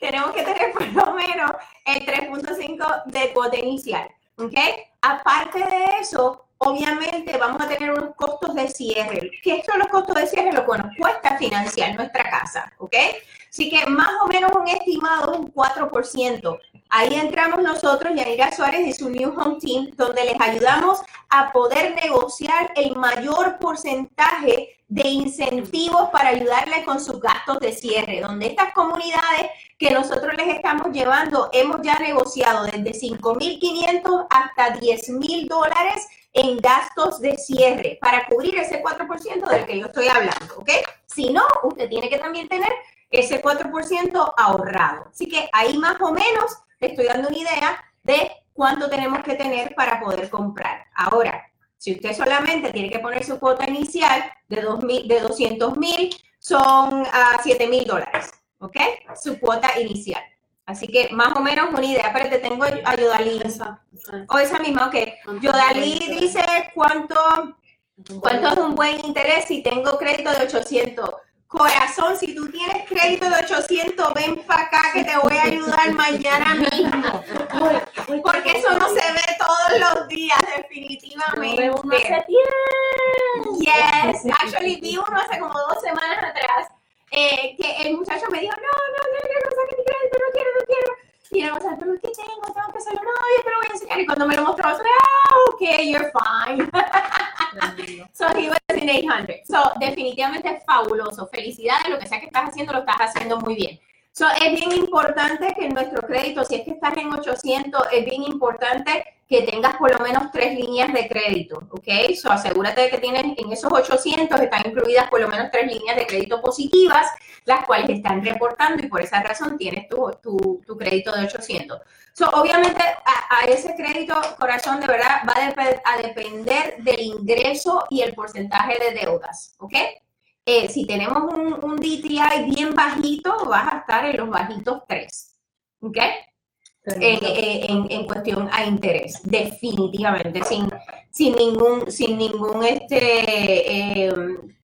S1: Tenemos que tener por lo menos el 3.5 de cuota inicial. ¿Ok? Aparte de eso, obviamente vamos a tener unos costos de cierre. ¿Qué son los costos de cierre? Lo que nos cuesta financiar nuestra casa. ¿Ok? Así que más o menos un estimado de un 4%. Ahí entramos nosotros, Yanira Suárez y su New Home Team, donde les ayudamos a poder negociar el mayor porcentaje de incentivos para ayudarles con sus gastos de cierre, donde estas comunidades que nosotros les estamos llevando hemos ya negociado desde 5.500 hasta 10.000 dólares en gastos de cierre para cubrir ese 4% del que yo estoy hablando, ¿ok? Si no, usted tiene que también tener ese 4% ahorrado. Así que ahí más o menos estoy dando una idea de cuánto tenemos que tener para poder comprar. Ahora, si usted solamente tiene que poner su cuota inicial de, 2000, de 200 mil, son a 7 mil dólares, ¿ok? Su cuota inicial. Así que más o menos una idea, pero te tengo a Yodalí. O esa misma, ok. Yodalí dice cuánto, cuánto es un buen interés si tengo crédito de 800. Corazón, si tú tienes crédito de 800, ven para acá que te voy a ayudar mañana mismo. Porque eso no se ve todos los días,
S2: No
S1: definitivamente.
S2: veo uno hace tiempo.
S1: Yes, actually vi uno hace como dos semanas atrás eh, que el muchacho me dijo, no, no, no, no, no saque mi crédito, no quiero, no quiero. Y era cosa, pero ¿qué tengo? Tengo que hacerlo, no, yo te lo voy a enseñar. Y cuando me lo mostró, yo, ah, ok, you're fine. So he was in 800. So definitivamente es fabuloso. Felicidades, lo que sea que estás haciendo, lo estás haciendo muy bien. So es bien importante que nuestro crédito, si es que estás en 800, es bien importante que tengas por lo menos tres líneas de crédito, ¿ok? So asegúrate de que tienes en esos 800 están incluidas por lo menos tres líneas de crédito positivas, las cuales están reportando y por esa razón tienes tu, tu, tu crédito de 800. So, obviamente a, a ese crédito, corazón, de verdad va a, dep- a depender del ingreso y el porcentaje de deudas, ¿ok? Eh, si tenemos un, un DTI bien bajito, vas a estar en los bajitos 3, ¿ok? en, en- en- en cuestión a interés, definitivamente, sin, sin ningún, sin ningún este, eh,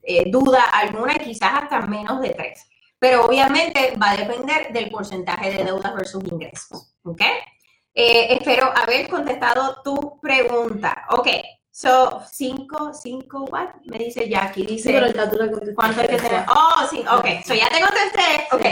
S1: eh, duda alguna, y quizás hasta menos de tres. Pero obviamente va a depender del porcentaje de deudas versus ingresos. ¿Ok? Eh, espero haber contestado tu pregunta. Ok, so, cinco, cinco, what? Me dice Jackie,
S3: Sí,
S1: dice.
S3: pero ya tú contestaste.
S1: ¿Cuánto hay que tener? Oh, sí, ok. So ya te contesté. Ok.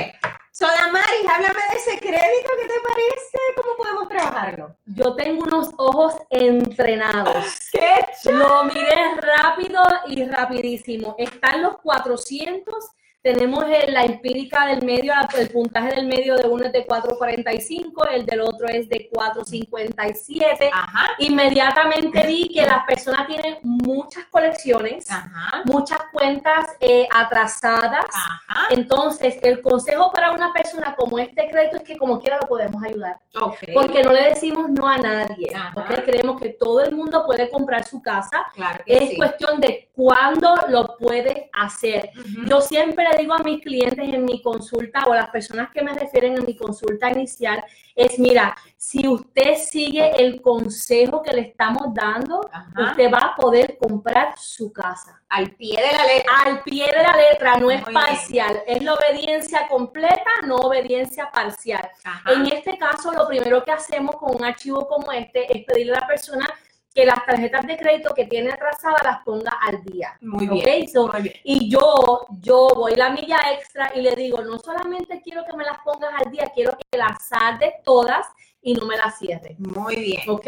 S1: So, Damaris, háblame de ese crédito. ¿Qué te parece? ¿Cómo podemos trabajarlo?
S2: Yo tengo unos ojos entrenados.
S1: ¿Qué?
S2: Lo miré rápido y rapidísimo. Están los 400. Tenemos el- la empírica del medio, el puntaje del medio de uno es de 4.45, el del otro es de 4.57.
S1: Ajá.
S2: Inmediatamente vi que las personas tienen muchas colecciones,
S1: Ajá.
S2: muchas cuentas eh, atrasadas.
S1: Ajá.
S2: Entonces, el consejo para una persona como este crédito es que como quiera lo podemos ayudar.
S1: Ok.
S2: Porque no le decimos no a nadie.
S1: Ajá.
S2: ¿ok? Creemos que todo el mundo puede comprar su casa.
S1: Claro
S2: Es
S1: sí.
S2: cuestión de cuándo lo puede hacer. Yo siempre le digo a mis clientes en mi consulta o a las personas que me refieren en mi consulta inicial, es mira, si usted sigue el consejo que le estamos dando,
S1: Ajá.
S2: usted va a poder comprar su casa.
S1: Al pie de la letra.
S2: Al pie de la letra, no es
S1: bien.
S2: parcial, es la obediencia completa, no obediencia parcial.
S1: Ajá.
S2: En este caso, lo primero que hacemos con un archivo como este es pedirle a la persona que las tarjetas de crédito que tiene atrasadas las ponga al día.
S1: Muy bien.
S2: So,
S1: Muy bien.
S2: y yo, yo voy la milla extra y le digo, no solamente quiero que me las pongas al día, quiero que las saldes todas y no me las cierres.
S1: Muy bien.
S2: ¿Ok?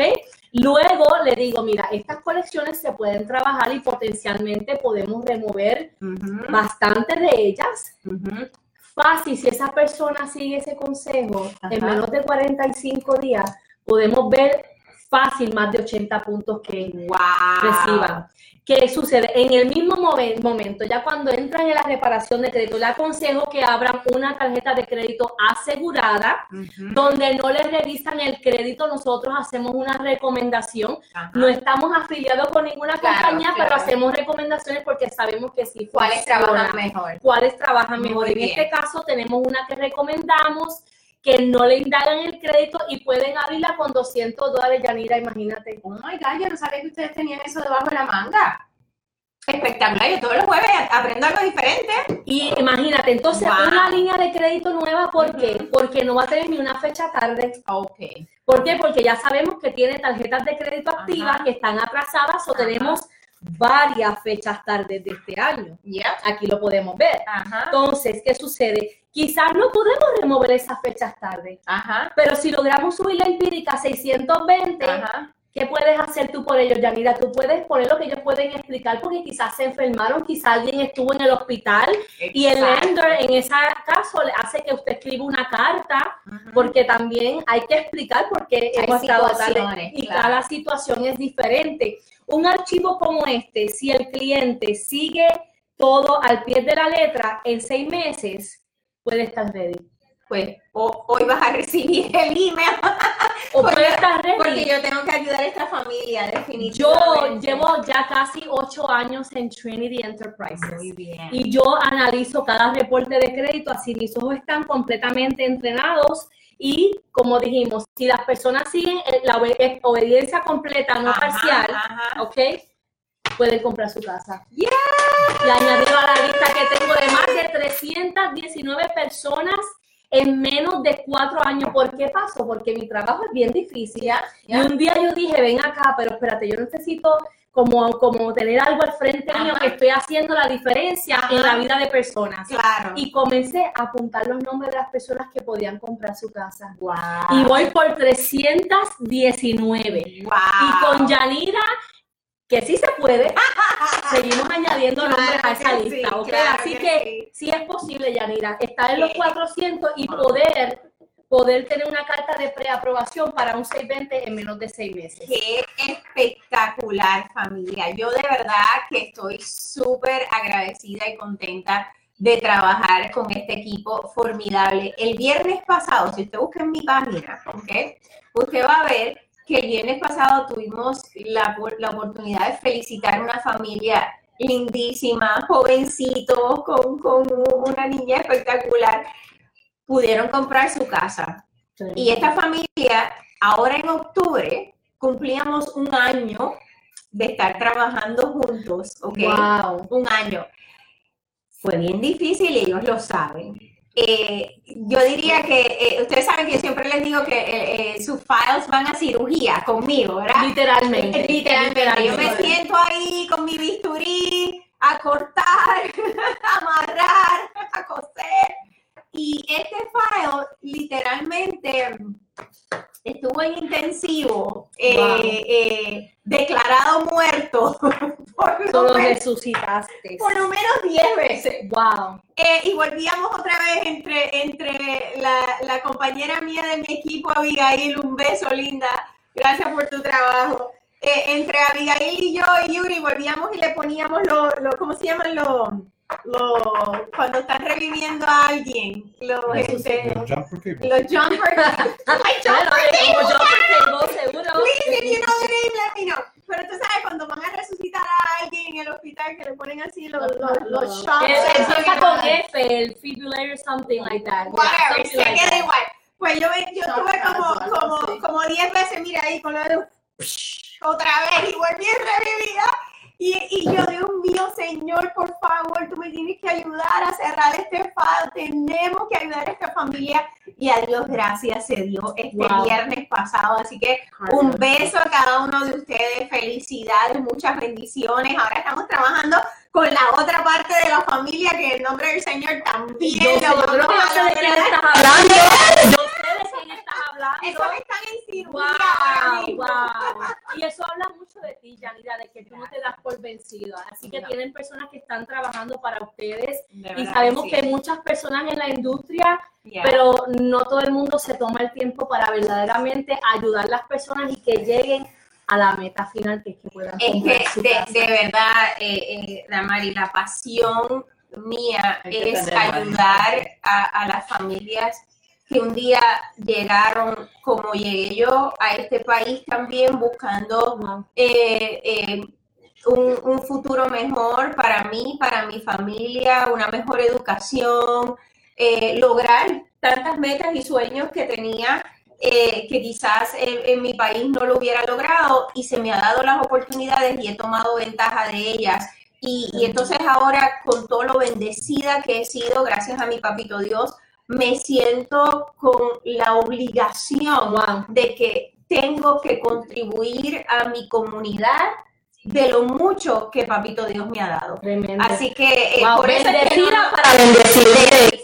S2: Luego le digo, mira, estas colecciones se pueden trabajar y potencialmente podemos remover
S1: Ujú.
S2: bastante de ellas. Fácil, si esa persona sigue ese consejo, en menos de 45 días podemos ver fácil más de 80 puntos que
S1: Wow.
S2: reciban. ¿Qué sucede? En el mismo momen- momento, ya cuando entran en la reparación de crédito, le aconsejo que abran una tarjeta de crédito asegurada, donde no les revisan el crédito, nosotros hacemos una recomendación.
S1: Ajá.
S2: No estamos afiliados con ninguna
S1: Claro,
S2: compañía, pero hacemos recomendaciones porque sabemos que sí
S1: ¿Cuáles
S2: funciona
S1: trabajan mejor?
S2: cuáles trabajan
S1: Muy
S2: mejor. En
S1: bien.
S2: este caso tenemos una que recomendamos que no le indagan el crédito y pueden abrirla con 200 dólares, Yanira, imagínate.
S1: Oh my God, yo no sabía que ustedes tenían eso debajo de la manga. Espectacular, yo todos los jueves aprendo algo diferente.
S2: Y imagínate, entonces
S1: Wow.
S2: una línea de crédito nueva, ¿por qué? Porque no va a tener ni una fecha tarde.
S1: Ok.
S2: ¿Por qué? Porque ya sabemos que tiene tarjetas de crédito activas que están atrasadas o tenemos varias fechas tardes de este año.
S1: Yep.
S2: Aquí lo podemos ver.
S1: Ajá.
S2: Entonces, ¿qué sucede? Quizás no podemos remover esas fechas tardes.
S1: Ajá.
S2: Pero si logramos subir la empírica a 620,
S1: Ajá.
S2: ¿Qué puedes hacer tú por ellos, Yanira? Tú puedes poner lo que ellos pueden explicar porque quizás se enfermaron, quizás alguien estuvo en el hospital y el lender en ese caso le hace que usted escriba una carta porque también hay que explicar por qué hemos estado y
S1: claro.
S2: cada situación es diferente. Un archivo como este, si el cliente sigue todo al pie de la letra en seis meses, puede estar ready.
S1: Pues o- hoy vas a recibir el email
S2: O
S1: Porque- porque yo tengo que ayudar a esta familia,
S2: Yo
S1: definitivamente.
S2: llevo ya casi ocho años en Trinity Enterprises
S1: Muy bien.
S2: y yo analizo cada reporte de crédito, así mis ojos están completamente entrenados y como dijimos, si las personas siguen eh, la obe- obediencia completa, no
S1: Ajá,
S2: parcial,
S1: ajá.
S2: ¿ok? Pueden comprar su casa.
S1: Yeah.
S2: Y añadido a la lista que tengo de más de 319 personas en menos de cuatro años. ¿Por qué pasó? Porque mi trabajo es bien difícil. Y un día yo dije, ven acá, pero espérate, yo necesito como, como tener algo al frente mío que estoy haciendo la diferencia
S1: Ajá.
S2: en la vida de personas.
S1: Claro.
S2: Y comencé a apuntar los nombres de las personas que podían comprar su casa.
S1: wow.
S2: Y voy por 319. Y con Yanira, que sí se puede, seguimos añadiendo nombres a esa
S1: sí,
S2: lista, ¿ok?
S1: claro
S2: Así
S1: que
S2: que sí es posible, Yanira, estar en los
S1: Sí.
S2: 400 y poder, poder tener una carta de preaprobación para un 620 en menos de seis meses.
S1: Qué espectacular familia. Yo de verdad que estoy súper agradecida y contenta de trabajar con este equipo formidable. El viernes pasado, si usted busca en mi página, ¿ok? Usted va a ver que el viernes pasado tuvimos la, la oportunidad de felicitar a una familia lindísima, jovencitos, con, con una niña espectacular. Pudieron comprar su casa. Y esta familia, ahora en octubre, cumplíamos un año de estar trabajando juntos, ¿ok?
S2: Wow.
S1: Un año. Fue bien difícil ellos lo saben. Eh, yo diría que, eh, ustedes saben que yo siempre les digo que eh, sus files van a cirugía conmigo, ¿verdad?
S2: Literalmente.
S1: Literalmente, yo me siento ahí con mi bisturí a cortar, a amarrar, a coser. Y este file literalmente estuvo en intensivo, eh,
S2: Wow.
S1: eh, declarado muerto por lo, menos,
S2: resucitaste.
S1: por lo menos 10 veces.
S2: Wow.
S1: Eh, y volvíamos otra vez entre, entre la, la compañera mía de mi equipo, Abigail, un beso linda, gracias por tu trabajo. Entre Abigail y yo y Yuri volvíamos y le poníamos lo, lo ¿cómo se llaman los, lo, cuando están reviviendo a alguien? Los, este,
S4: The jumper people.
S1: los jumper,
S2: tengo seguro.
S1: Please, if you know the name, let me know. Pero tú sabes, cuando van a resucitar a alguien en el hospital, que le ponen así los, los, los shots.
S2: Empieza con F, el fibrillator, something like that.
S1: Whatever, se
S2: like
S1: queda
S2: that.
S1: igual. Pues yo, yo tuve como, como, como 10 veces, mira ahí, con lo de otra vez y volví revivida. Y, y yo, Dios mío, Señor, por favor, tú me tienes que ayudar a cerrar este file. Tenemos que ayudar a esta familia. Y a Dios gracias se dio este
S2: Wow.
S1: viernes pasado. Así que un beso a cada uno de ustedes, felicidades, muchas bendiciones. Ahora estamos trabajando con la otra parte de la familia, que en el nombre del Señor también lo vamos a lograr.
S2: estás hablando. Yo sé de quién
S1: Eso están en cirugía
S2: Wow, wow. Y eso habla mucho de ti, Yanira, de que tú no te das por vencido. Así que
S1: No.
S2: tienen personas que están trabajando para ustedes
S1: De
S2: y sabemos
S1: sí.
S2: que hay muchas personas en la industria,
S1: Yeah.
S2: pero no todo el mundo se toma el tiempo para verdaderamente ayudar a las personas y que lleguen a la meta final que es que puedan
S1: Es que de, verdad, eh, eh, Damari, la pasión mía
S3: que
S1: es ayudar a, a las familias que un día llegaron como llegué yo a este país también buscando eh, eh, un, un futuro mejor para mí, para mi familia, una mejor educación, eh, lograr tantas metas y sueños que tenía que quizás en, en mi país no lo hubiera logrado y se me ha dado las oportunidades y he tomado ventaja de ellas. Y, y entonces ahora con todo lo bendecida que he sido, gracias a mi papito Dios, me siento con la obligación
S2: Wow.
S1: de que tengo que contribuir a mi comunidad de lo mucho que papito Dios me ha dado.
S2: Tremendo.
S1: Así que eh,
S2: Wow,
S1: por eso es que
S2: bendecida
S1: no-
S2: para bendecir.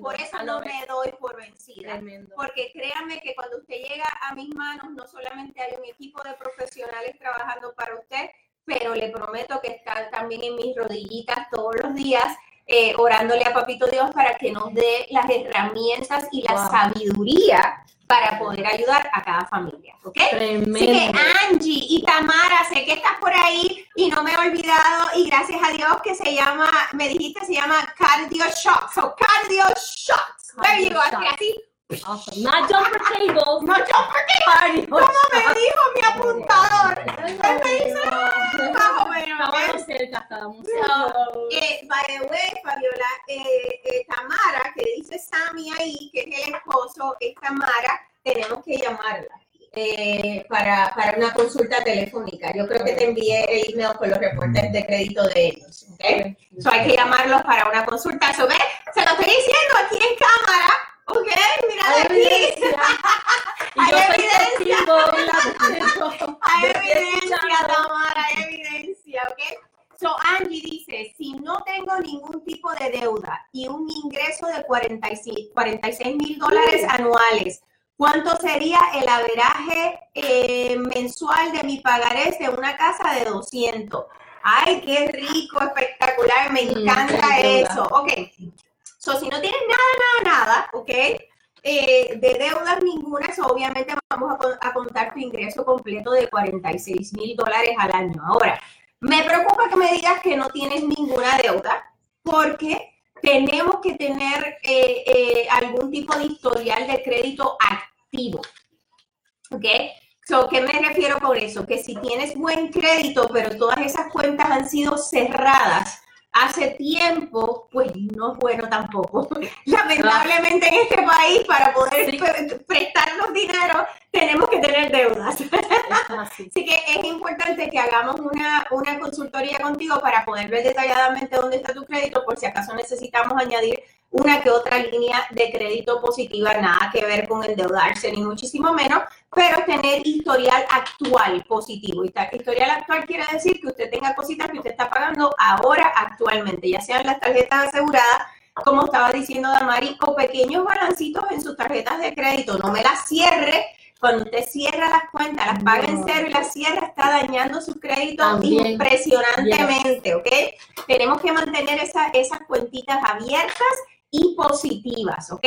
S1: Por eso no me doy por vencida.
S2: Tremendo.
S1: Porque créanme que cuando usted llega a mis manos, no solamente hay un equipo de profesionales trabajando para usted, pero le prometo que están también en mis rodillitas todos los días, eh, orándole a Papito Dios para que nos dé las herramientas y la
S2: Wow.
S1: sabiduría para poder ayudar a cada familia. ¿Ok? Así que
S2: Tremendo.
S1: Angie y Tamara, sé que estás por ahí y no me he olvidado y gracias a Dios que se llama, me dijiste, se llama Cardio Shock. So, Cardio Shocks. There you go. Así.
S2: Awesome. Not jumper tables.
S1: No, porque
S2: Cardio
S1: ¿Cómo me dijo mi apuntador? Me dice, más o menos.
S2: Estábamos cerca, estábamos.
S1: So, eh, by the way, Fabiola, eh, eh, Tamara, que dice Sammy ahí, que es el esposo, es Tamara, tenemos que llamarla eh, para, para una consulta telefónica. Yo creo que te envié el email con los reportes de crédito de ellos. ¿ok? So, hay que llamarlos para una consulta. So, ve, Se lo estoy diciendo aquí en cámara, ¿ok? Mira aquí. Hay evidencia. Hay evidencia. Tamara, hay evidencia, ¿ok? So, Angie dice, si no tengo ningún tipo de deuda y un ingreso de 46 mil dólares anuales, ¿cuánto sería el averaje eh, mensual de mi pagarés de una casa de 200? Ay, qué rico, espectacular, me
S2: Mm,
S1: encanta
S2: deuda.
S1: eso. Ok, so, si no tienes nada, nada, nada, ¿ok? eh, de deudas ninguna, so, obviamente vamos a, a contar tu ingreso completo de 46 mil dólares al año. Ahora, me preocupa que me digas que no tienes ninguna deuda, porque tenemos que tener eh, eh, algún tipo de historial de crédito activo. ¿Ok? So, ¿Qué me refiero con eso? Que si tienes buen crédito, pero todas esas cuentas han sido cerradas hace tiempo, pues no es bueno tampoco. Lamentablemente en este país, para poder
S2: Sí.
S1: pre- prestarnos dinero, tenemos que tener deudas.
S2: Así
S1: que es importante que hagamos una, una consultoría contigo para poder ver detalladamente dónde está tu crédito, por si acaso necesitamos añadir una que otra línea de crédito positiva, nada que ver con endeudarse, ni muchísimo menos, pero tener historial actual positivo. Historial actual quiere decir que usted tenga cositas que usted está pagando ahora actualmente, ya sean las tarjetas aseguradas, como estaba diciendo Damari, o pequeños balancitos en sus tarjetas de crédito. No me las cierre. Cuando usted cierra las cuentas, las paga en cero y las cierra, está dañando su crédito
S2: También.
S1: impresionantemente, ¿ok? Tenemos que mantener esa- esas cuentitas abiertas y positivas, ¿ok?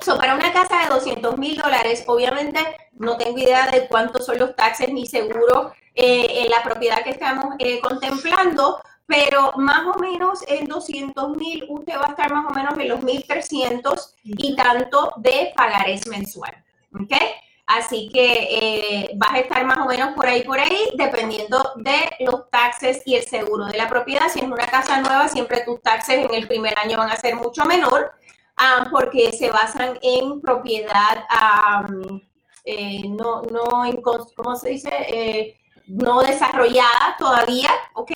S1: So, para una casa de 200 mil dólares, obviamente no tengo idea de cuántos son los taxes ni seguros eh, en la propiedad que estamos eh, contemplando, pero más o menos en 200 mil usted va a estar más o menos en los 1.300 y tanto de pagarés mensual, ¿ok? Así que eh, vas a estar más o menos por ahí, por ahí, dependiendo de los taxes y el seguro de la propiedad. Si es una casa nueva, siempre tus taxes en el primer año van a ser mucho menor, ah, porque se basan en propiedad eh, no, no ¿cómo se dice? Eh, no desarrollada todavía, ¿ok?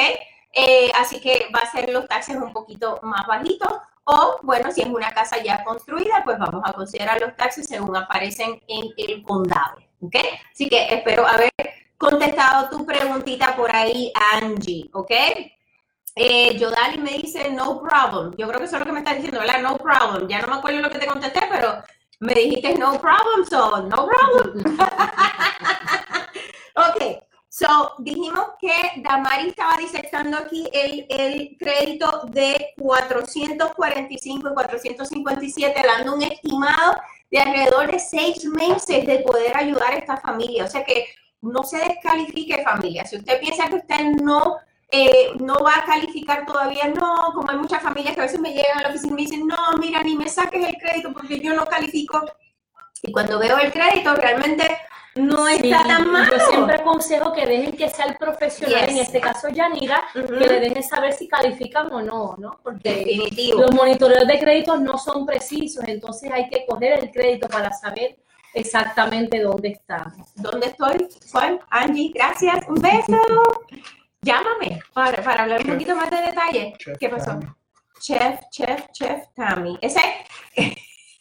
S1: Así que va a ser los taxes un poquito más bajitos. O, bueno, si es una casa ya construida, pues vamos a considerar los taxes según aparecen en el condado, ¿ok? Así que espero haber contestado tu preguntita por ahí, Angie, ¿ok? Eh, Yodali me dice no problem. Yo creo que eso es lo que me está diciendo, ¿verdad? No problem. Ya no me acuerdo lo que te contesté, pero me dijiste no problem, so no problem. ok, so dijimos que Damari estaba disectando aquí el, el crédito de 445 y 457, dando un estimado de alrededor de seis meses de poder ayudar a esta familia. O sea que no se descalifique familia. Si usted piensa que usted no eh, no va a calificar todavía, no, como hay muchas familias que a veces me llegan a la oficina y me dicen, no, mira, ni me saques el crédito porque yo no califico. Y cuando veo el crédito, realmente no
S2: Sí,
S1: está tan malo.
S2: Yo siempre aconsejo que dejen que sea el profesional,
S1: Yes.
S2: en este caso Yanira, que le dejen saber si califican o no, ¿no? Porque
S1: Definitivo.
S2: los monitoreos de crédito no son precisos, entonces hay que coger el crédito para saber exactamente dónde estamos.
S1: ¿Dónde estoy? Soy Angie, gracias. Un beso. Llámame para, para hablar un
S4: Chef.
S1: poquito más de detalle. ¿Qué pasó?
S4: Tammy.
S1: Chef, chef, chef Tammy. Ese.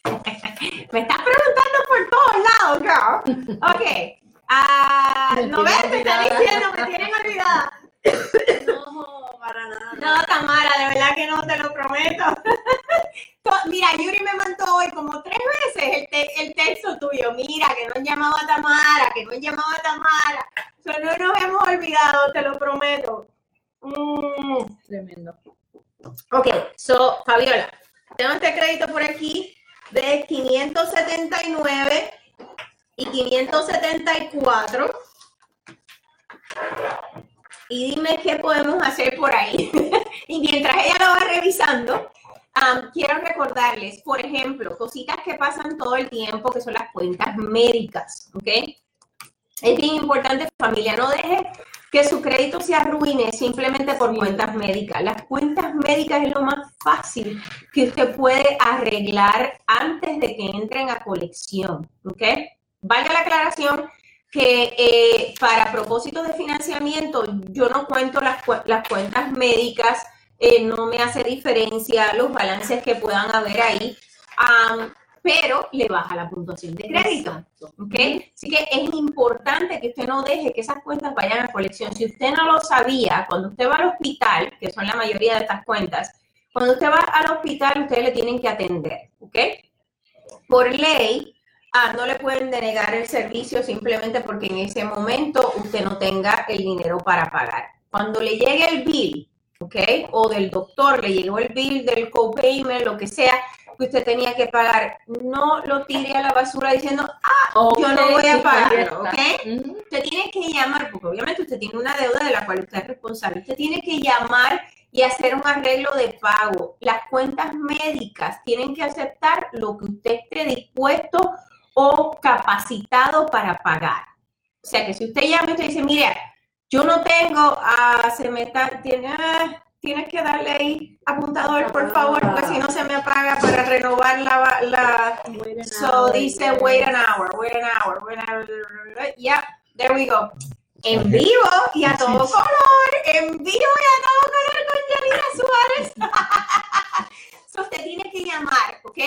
S1: Me estás preguntando por todos lados, girl. Ok.
S2: Me
S1: no ves, me están
S2: olvidada.
S1: diciendo, me tienen olvidada.
S3: No, para nada.
S1: No, Tamara, de verdad que no, te lo prometo. To- Mira, Yuri me mandó hoy como tres veces el, te- el texto tuyo. Mira, que no has llamado a Tamara, que no has llamado a Tamara. So, no nos hemos olvidado, te lo prometo. Mm.
S2: Tremendo.
S1: Ok, so, Fabiola, tengo este crédito por aquí de 579 y 574. Y dime qué podemos hacer por ahí. y mientras ella lo va revisando, quiero recordarles, por ejemplo, cositas que pasan todo el tiempo, que son las cuentas médicas, ¿ok? Es bien importante, familia, no deje que su crédito se arruine simplemente por cuentas médicas. Las cuentas médicas es lo más fácil que usted puede arreglar antes de que entren a colección, ¿ok? Valga la aclaración que eh, para propósitos de financiamiento yo no cuento las, las cuentas médicas eh, no me hace diferencia los balances que puedan haber ahí, pero le baja la puntuación de crédito. ¿ok? Así que es importante que usted no deje que esas cuentas vayan a colección. Si usted no lo sabía, cuando usted va al hospital, que son la mayoría de estas cuentas, cuando usted va al hospital, ustedes le tienen que atender, ¿ok? Por ley, ah, no le pueden denegar el servicio simplemente porque en ese momento usted no tenga el dinero para pagar. Cuando le llegue el bill, ¿ok? O del doctor, le llegó el bill del copayment, lo que sea, que usted tenía que pagar, no lo tire a la basura diciendo, ah, yo no voy a pagarlo, ¿ok? Usted tiene que llamar, porque obviamente usted tiene una deuda de la cual usted es responsable. Usted tiene que llamar y hacer un arreglo de pago. Las cuentas médicas tienen que aceptar lo que usted esté dispuesto o capacitado para pagar. O sea que si usted llama y usted dice, mire, yo no tengo, ah, se me está, tiene, ah, tienes que darle ahí apuntador, por favor, porque si no se me apaga para renovar la, la, So dice wait an hour, wait an hour, wait an hour. Yeah, there we go. En vivo y a todo color, en vivo y a todo color con Yanira Suárez. so usted tiene que llamar, ¿ok?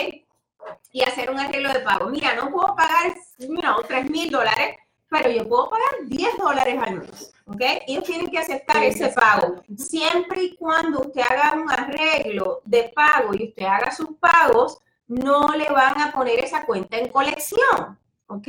S1: Y hacer un arreglo de pago. Mira, no puedo pagar, no, 3 mil dólares, pero yo puedo pagar 10 dólares al mes, ¿ok? Ellos tienen que aceptar ese pago. Siempre y cuando usted haga un arreglo de pago y usted haga sus pagos, no le van a poner esa cuenta en colección, ¿ok?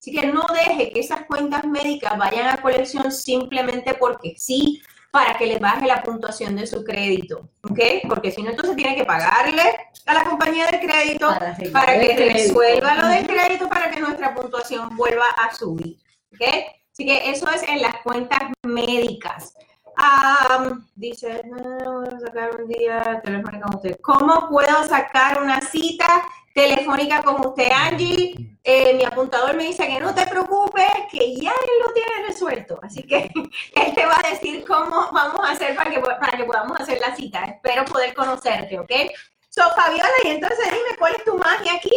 S1: Así que no deje que esas cuentas médicas vayan a colección simplemente porque sí, para que le baje la puntuación de su crédito, ¿ok? Porque si no, entonces tiene que pagarle a la compañía de crédito
S2: Para
S1: para que resuelva lo del crédito para que nuestra puntuación vuelva a subir, ¿ok? Así que eso es en las cuentas médicas. Dice, no, voy a sacar un día telefónica con usted. ¿Cómo puedo sacar una cita telefónica con usted, Angie? Eh, mi apuntador me dice que no te preocupes, que ya él lo tiene resuelto. Así que él te va a decir cómo vamos a hacer para que, para que podamos hacer la cita. Espero poder conocerte, ¿ok? So, Fabiola, y entonces dime, ¿cuál es tu magia aquí?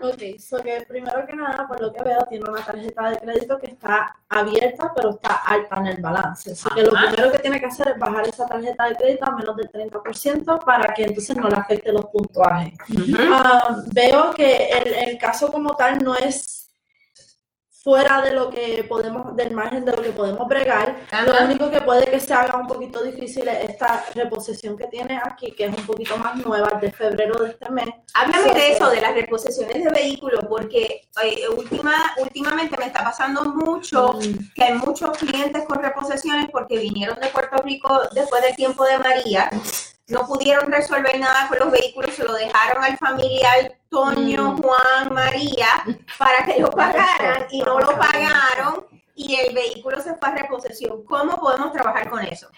S3: Ok, so que primero que nada, por lo que veo, tiene una tarjeta de crédito que está abierta, pero está alta en el balance. Así que lo primero que tiene que hacer es bajar esa tarjeta de crédito a menos del 30% para que entonces no le afecte los puntuajes. Ah, veo que el, el caso como tal no es fuera de lo que podemos, del margen de lo que podemos bregar. Lo
S1: Ajá.
S3: único que puede que se haga un poquito difícil es esta reposición que tiene aquí, que es un poquito más nueva, de febrero de este mes.
S1: Háblame de eso, de las reposiciones de vehículos, porque eh, última, últimamente me está pasando mucho que hay muchos clientes con reposiciones porque vinieron de Puerto Rico después del tiempo de María, no pudieron resolver nada con los vehículos, se lo dejaron al familiar Toño,
S2: Mm.
S1: Juan, María para que lo pagaran y no lo pagaron y el vehículo se fue a reposición. ¿Cómo podemos trabajar con eso?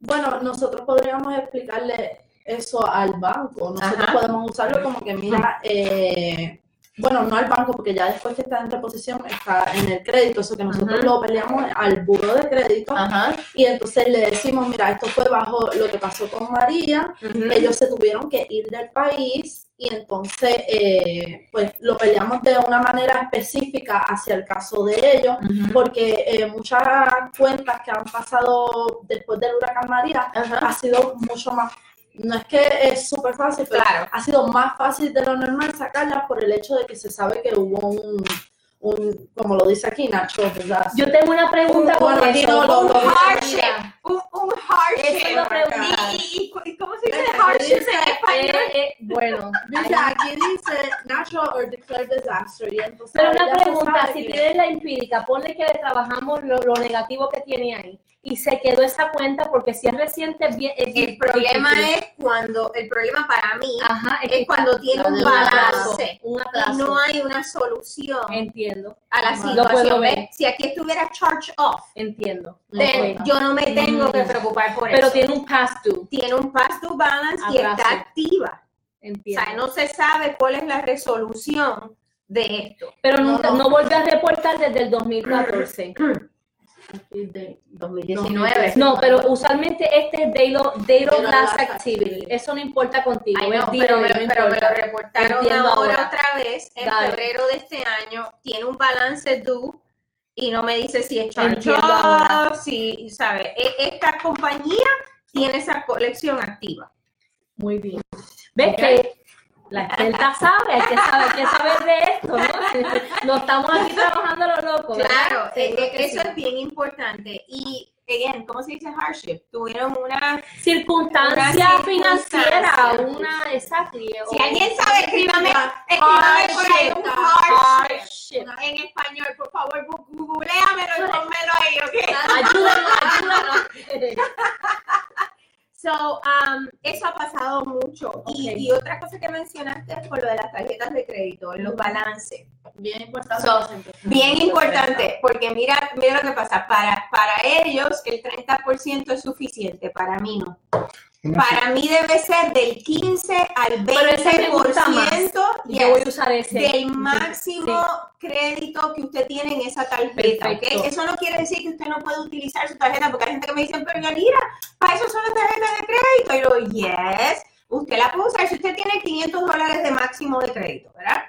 S3: Bueno, nosotros podríamos explicarle eso al banco. Nosotros
S1: Ajá.
S3: podemos usarlo como que, mira, eh, bueno, no al banco, porque ya después que está en reposición está en el crédito, eso que nosotros
S1: Ajá.
S3: lo peleamos al buro de crédito
S1: Ajá.
S3: y entonces le decimos, mira, esto fue bajo lo que pasó con María, ellos se tuvieron que ir del país y entonces eh, pues lo peleamos de una manera específica hacia el caso de ellos porque eh, muchas cuentas que han pasado después del huracán María ha sido mucho más, no es que es súper fácil, pero
S1: Claro.
S3: ha sido más fácil de lo normal sacarlas por el hecho de que se sabe que hubo un, un como lo dice aquí Nacho, ¿verdad?
S2: Yo tengo una pregunta
S3: Un-
S2: con eso.
S3: no
S1: un
S3: lo-
S1: hardship, un, un hardship.
S2: Eso lo pregunté.
S1: ¿Y, y- y cómo se dice hardship
S3: dice,
S1: en español?
S2: eh, eh, bueno,
S3: Dice, aquí dice natural or declared disaster y entonces
S2: pero una pregunta, si tienes la empírica, ponle que le trabajamos lo, lo negativo que tiene ahí y se quedó esa cuenta porque si es reciente, es bien, es bien
S1: El problema
S2: difícil.
S1: es cuando, el problema para mí
S2: Ajá,
S1: es cuando tiene un
S2: un atraso,
S1: balance y no hay una solución
S2: Entiendo,
S1: a la
S3: Lo
S1: situación.
S2: puedo ver.
S1: Si aquí estuviera charge off,
S2: entiendo.
S1: then yo no me tengo que
S2: Mm.
S1: preocupar por
S2: Pero
S1: eso.
S2: tiene un past due,
S1: Tiene un past due balance y está activa. O
S2: entiendo.
S1: sea, no se sabe cuál es la resolución de esto.
S2: Pero
S3: No,
S2: nunca,
S3: no.
S2: no, a reportar desde el 2014.
S3: Aquí de-
S1: 2019.
S2: No, pero usualmente este es Date of- Date of Last Activity.
S3: Activity.
S2: Eso no importa contigo.
S1: Ay, no,
S2: día
S1: pero,
S2: no
S1: pero me lo reportaron
S2: Entiendo
S1: ahora,
S2: ahora.
S1: otra vez en
S2: Dale.
S1: febrero de este año. Tiene un balance due y no me dice si es charge si, ¿sabe? E- Esta compañía tiene esa colección activa.
S2: Muy bien. ¿Ves que la experta sabe? Hay que saber, hay que saber de esto, ¿no? No estamos aquí trabajando lo loco. ¿verdad?
S1: Claro, eh, eso
S2: sí.
S1: es bien importante. Y, again, ¿cómo se dice hardship? Tuvieron una...
S2: Circunstancia
S1: Una
S2: financiera, una, exacto.
S1: Si alguien sabe, escríbame, escríbame por ahí un hardship.
S2: Hardship.
S1: En español, por favor, googleamelo y pónmelo ahí, ¿ok?
S2: Ayúdanos, ayúdanos.
S1: So, um, eso ha pasado mucho. Y, otra cosa que mencionaste es por lo de las tarjetas de crédito, los balances.
S3: Bien importante.
S1: So. Bien importante, porque mira, mira lo que pasa. Para, para ellos, el 30% es suficiente, para mí no. Para mí debe ser del 15 al
S2: Pero ese me gusta más.
S1: 20%
S2: Yo voy
S1: yes,
S2: a usar ese.
S1: del máximo crédito que usted tiene en esa tarjeta. ¿ok?
S2: Perfecto.
S1: Eso no quiere decir que usted no puede utilizar su tarjeta, porque hay gente que me dice, pero Yanira, para eso son las tarjetas de crédito. Y yo, yes, usted la puede usar si usted tiene 500 dólares de máximo de crédito, ¿verdad?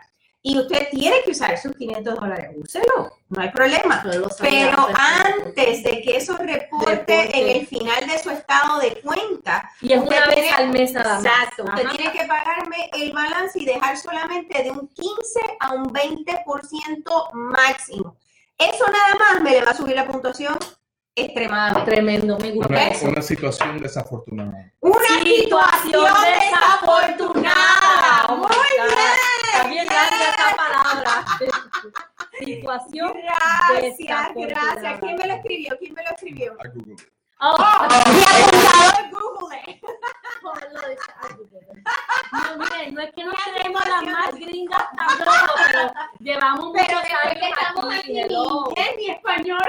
S1: Y usted tiene que usar sus 500 dólares, úselo, no hay problema. Pero
S3: antes.
S1: antes de que eso reporte
S2: Reporte.
S1: en el final de su estado de cuenta,
S2: Y es una vez
S1: tiene-
S2: al mes nada más.
S1: Exacto, usted
S2: Ajá.
S1: tiene que pagarme el balance y dejar solamente de un 15 a un 20% máximo. Eso nada más me le va a subir la puntuación extremadamente.
S2: Tremendo, me gusta
S4: Una,
S2: eso.
S4: una situación desafortunada.
S1: Una
S2: Situación
S1: situación
S2: desafortunada. Oh
S1: Muy bien.
S2: Está bien larga esa palabra. Situación
S1: Gracias,
S2: desafortunada.
S1: gracias. ¿Quién me lo escribió? ¿Quién me lo escribió?
S4: I Googled it.
S2: Oh,
S1: Mi apuntador Google.
S2: no, no es que no tenemos las más gringas tampoco, pero llevamos
S1: Pero
S2: muchos
S1: después que
S2: años
S1: estamos
S2: aquí,
S1: ni inglés ni español.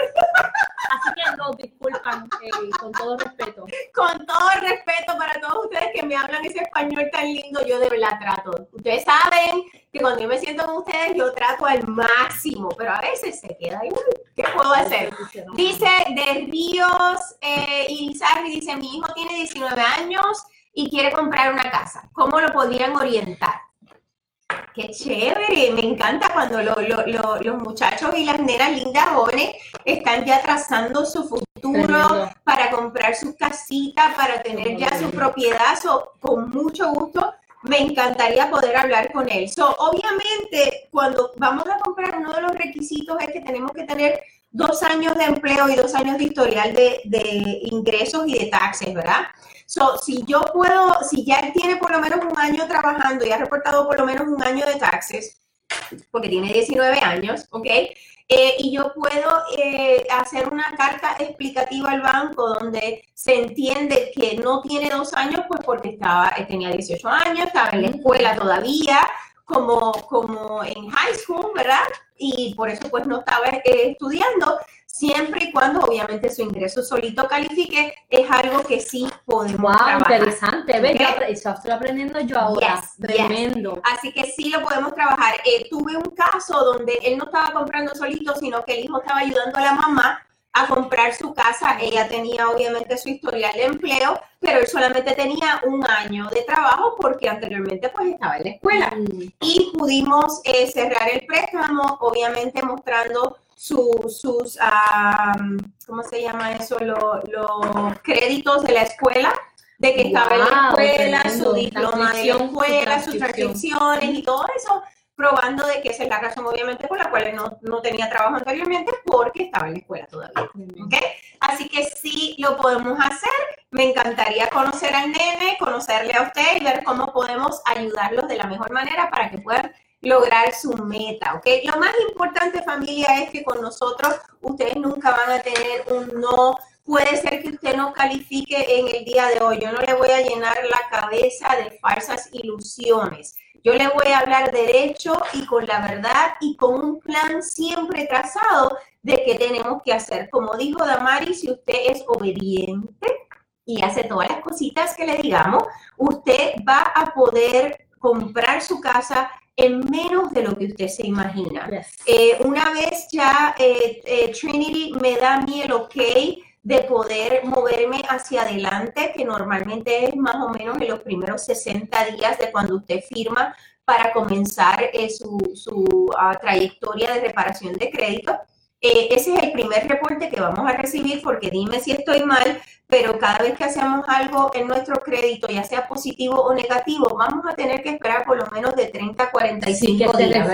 S2: Así que nos disculpan, eh, con todo respeto.
S1: Con todo respeto para todos ustedes que me hablan ese español tan lindo, yo de verdad trato. Ustedes saben que cuando yo me siento con ustedes, yo trato al máximo, pero a veces se queda igual. ¿Qué puedo hacer? Dice de Ríos eh, Irizarry, dice, mi hijo tiene 19 años y quiere comprar una casa. ¿Cómo lo podrían orientar? Qué chévere, me encanta cuando lo- lo- lo- los muchachos y las nenas lindas jóvenes están ya trazando su futuro para comprar sus casitas, para tener ya su propiedad. So, con mucho gusto, me encantaría poder hablar con él. So, obviamente, cuando vamos a comprar, uno de los requisitos es que tenemos que tener dos años de empleo y dos años de historial de, de ingresos y de taxes, ¿verdad? So, si yo puedo, si ya él tiene por lo menos un año trabajando y ha reportado por lo menos un año de taxes, porque tiene 19 años, ¿ok? Eh, y yo puedo eh, hacer una carta explicativa al banco donde se entiende que no tiene dos años, pues porque estaba, tenía 18 años, estaba en la escuela todavía, como, como en high school, ¿verdad? Y por eso pues no estaba eh, estudiando, siempre y cuando obviamente su ingreso solito califique, es algo que sí podemos
S2: Wow,
S1: trabajar.
S2: interesante. ¿Ves? Eso estoy aprendiendo yo ahora.
S1: Yes, yes.
S2: Tremendo.
S1: Así que sí lo podemos trabajar. Eh, tuve un caso donde él no estaba comprando solito, sino que el hijo estaba ayudando a la mamá a comprar su casa. Ella tenía obviamente su historial de empleo, pero él solamente tenía un año de trabajo porque anteriormente pues estaba en la escuela.
S2: Mm,
S1: Y pudimos eh, cerrar el préstamo, obviamente mostrando su- sus, ah, ¿cómo se llama eso? Lo- los créditos de la escuela, de que estaba en la escuela, su diploma de la escuela, sus transcripciones y todo eso, probando de que esa es la razón obviamente por la cual no, no tenía trabajo anteriormente, porque estaba en la escuela todavía. Así que sí lo podemos hacer. Me encantaría conocer al nene, conocerle a usted y ver cómo podemos ayudarlos de la mejor manera para que puedan lograr su meta, ¿ok? Lo más importante, familia, es que con nosotros ustedes nunca van a tener un no. Puede ser que usted no califique en el día de hoy. Yo no le voy a llenar la cabeza de falsas ilusiones. Yo le voy a hablar derecho y con la verdad y con un plan siempre trazado de qué tenemos que hacer. Como dijo Damari, si usted es obediente y hace todas las cositas que le digamos, usted va a poder comprar su casa en menos de lo que usted se imagina.
S2: Yes.
S1: Eh, una vez ya eh, eh, Trinity me da a mí el ok de poder moverme hacia adelante, que normalmente es más o menos en los primeros 60 días de cuando usted firma para comenzar su, su, ah, trayectoria de reparación de crédito. Eh, ese es el primer reporte que vamos a recibir porque dime si estoy mal, pero cada vez que hacemos algo en nuestro crédito, ya sea positivo o negativo, vamos a tener que esperar por lo menos de 30 a 45
S2: que
S1: días,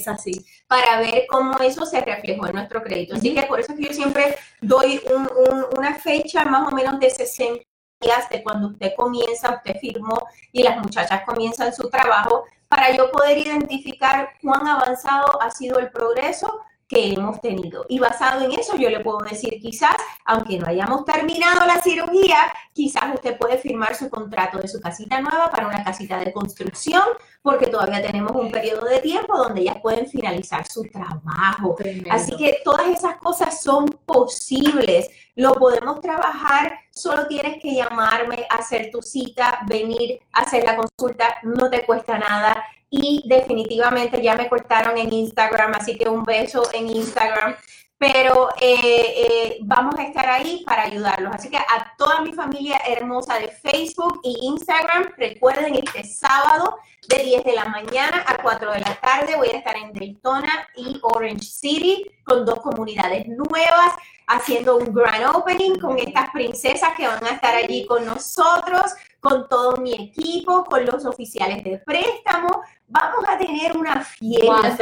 S2: es así.
S1: Para ver cómo eso se reflejó en nuestro crédito. Así que por eso es que yo siempre doy un- un- una fecha más o menos de 60 días de cuando usted comienza, usted firmó y las muchachas comienzan su trabajo para yo poder identificar cuán avanzado ha sido el progreso que hemos tenido. Y basado en eso, yo le puedo decir, quizás, aunque no hayamos terminado la cirugía, quizás usted puede firmar su contrato de su casita nueva para una casita de construcción, porque todavía tenemos un periodo de tiempo donde ellas pueden finalizar su trabajo. Así que todas esas cosas son posibles. Lo podemos trabajar, solo tienes que llamarme, hacer tu cita, venir, hacer la consulta, no te cuesta nada. Y definitivamente ya me cortaron en Instagram, así que un beso en Instagram. Pero eh, eh, vamos a estar ahí para ayudarlos. Así que a toda mi familia hermosa de Facebook e Instagram, recuerden este sábado de 10 de la mañana a 4 de la tarde voy a estar en Daytona y Orange City con dos comunidades nuevas haciendo un grand opening con estas princesas que van a estar allí con nosotros, con todo mi equipo, con los oficiales de préstamo. Vamos a tener una fiesta.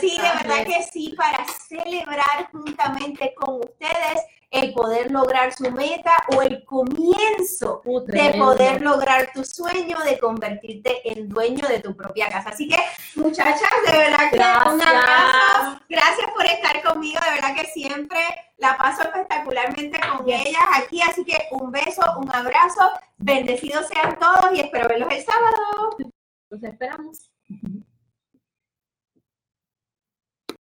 S1: Sí, de verdad que sí, para celebrar juntamente con ustedes el poder lograr su meta o el comienzo
S2: Uh,
S1: de poder lograr tu sueño de convertirte en dueño de tu propia casa. Así que, muchachas, de verdad que un abrazo. Gracias por estar conmigo. De verdad que siempre la paso espectacularmente con
S2: Yes.
S1: ellas aquí. Así que un beso, un abrazo. Bendecidos sean todos y espero verlos el sábado.
S2: Los esperamos.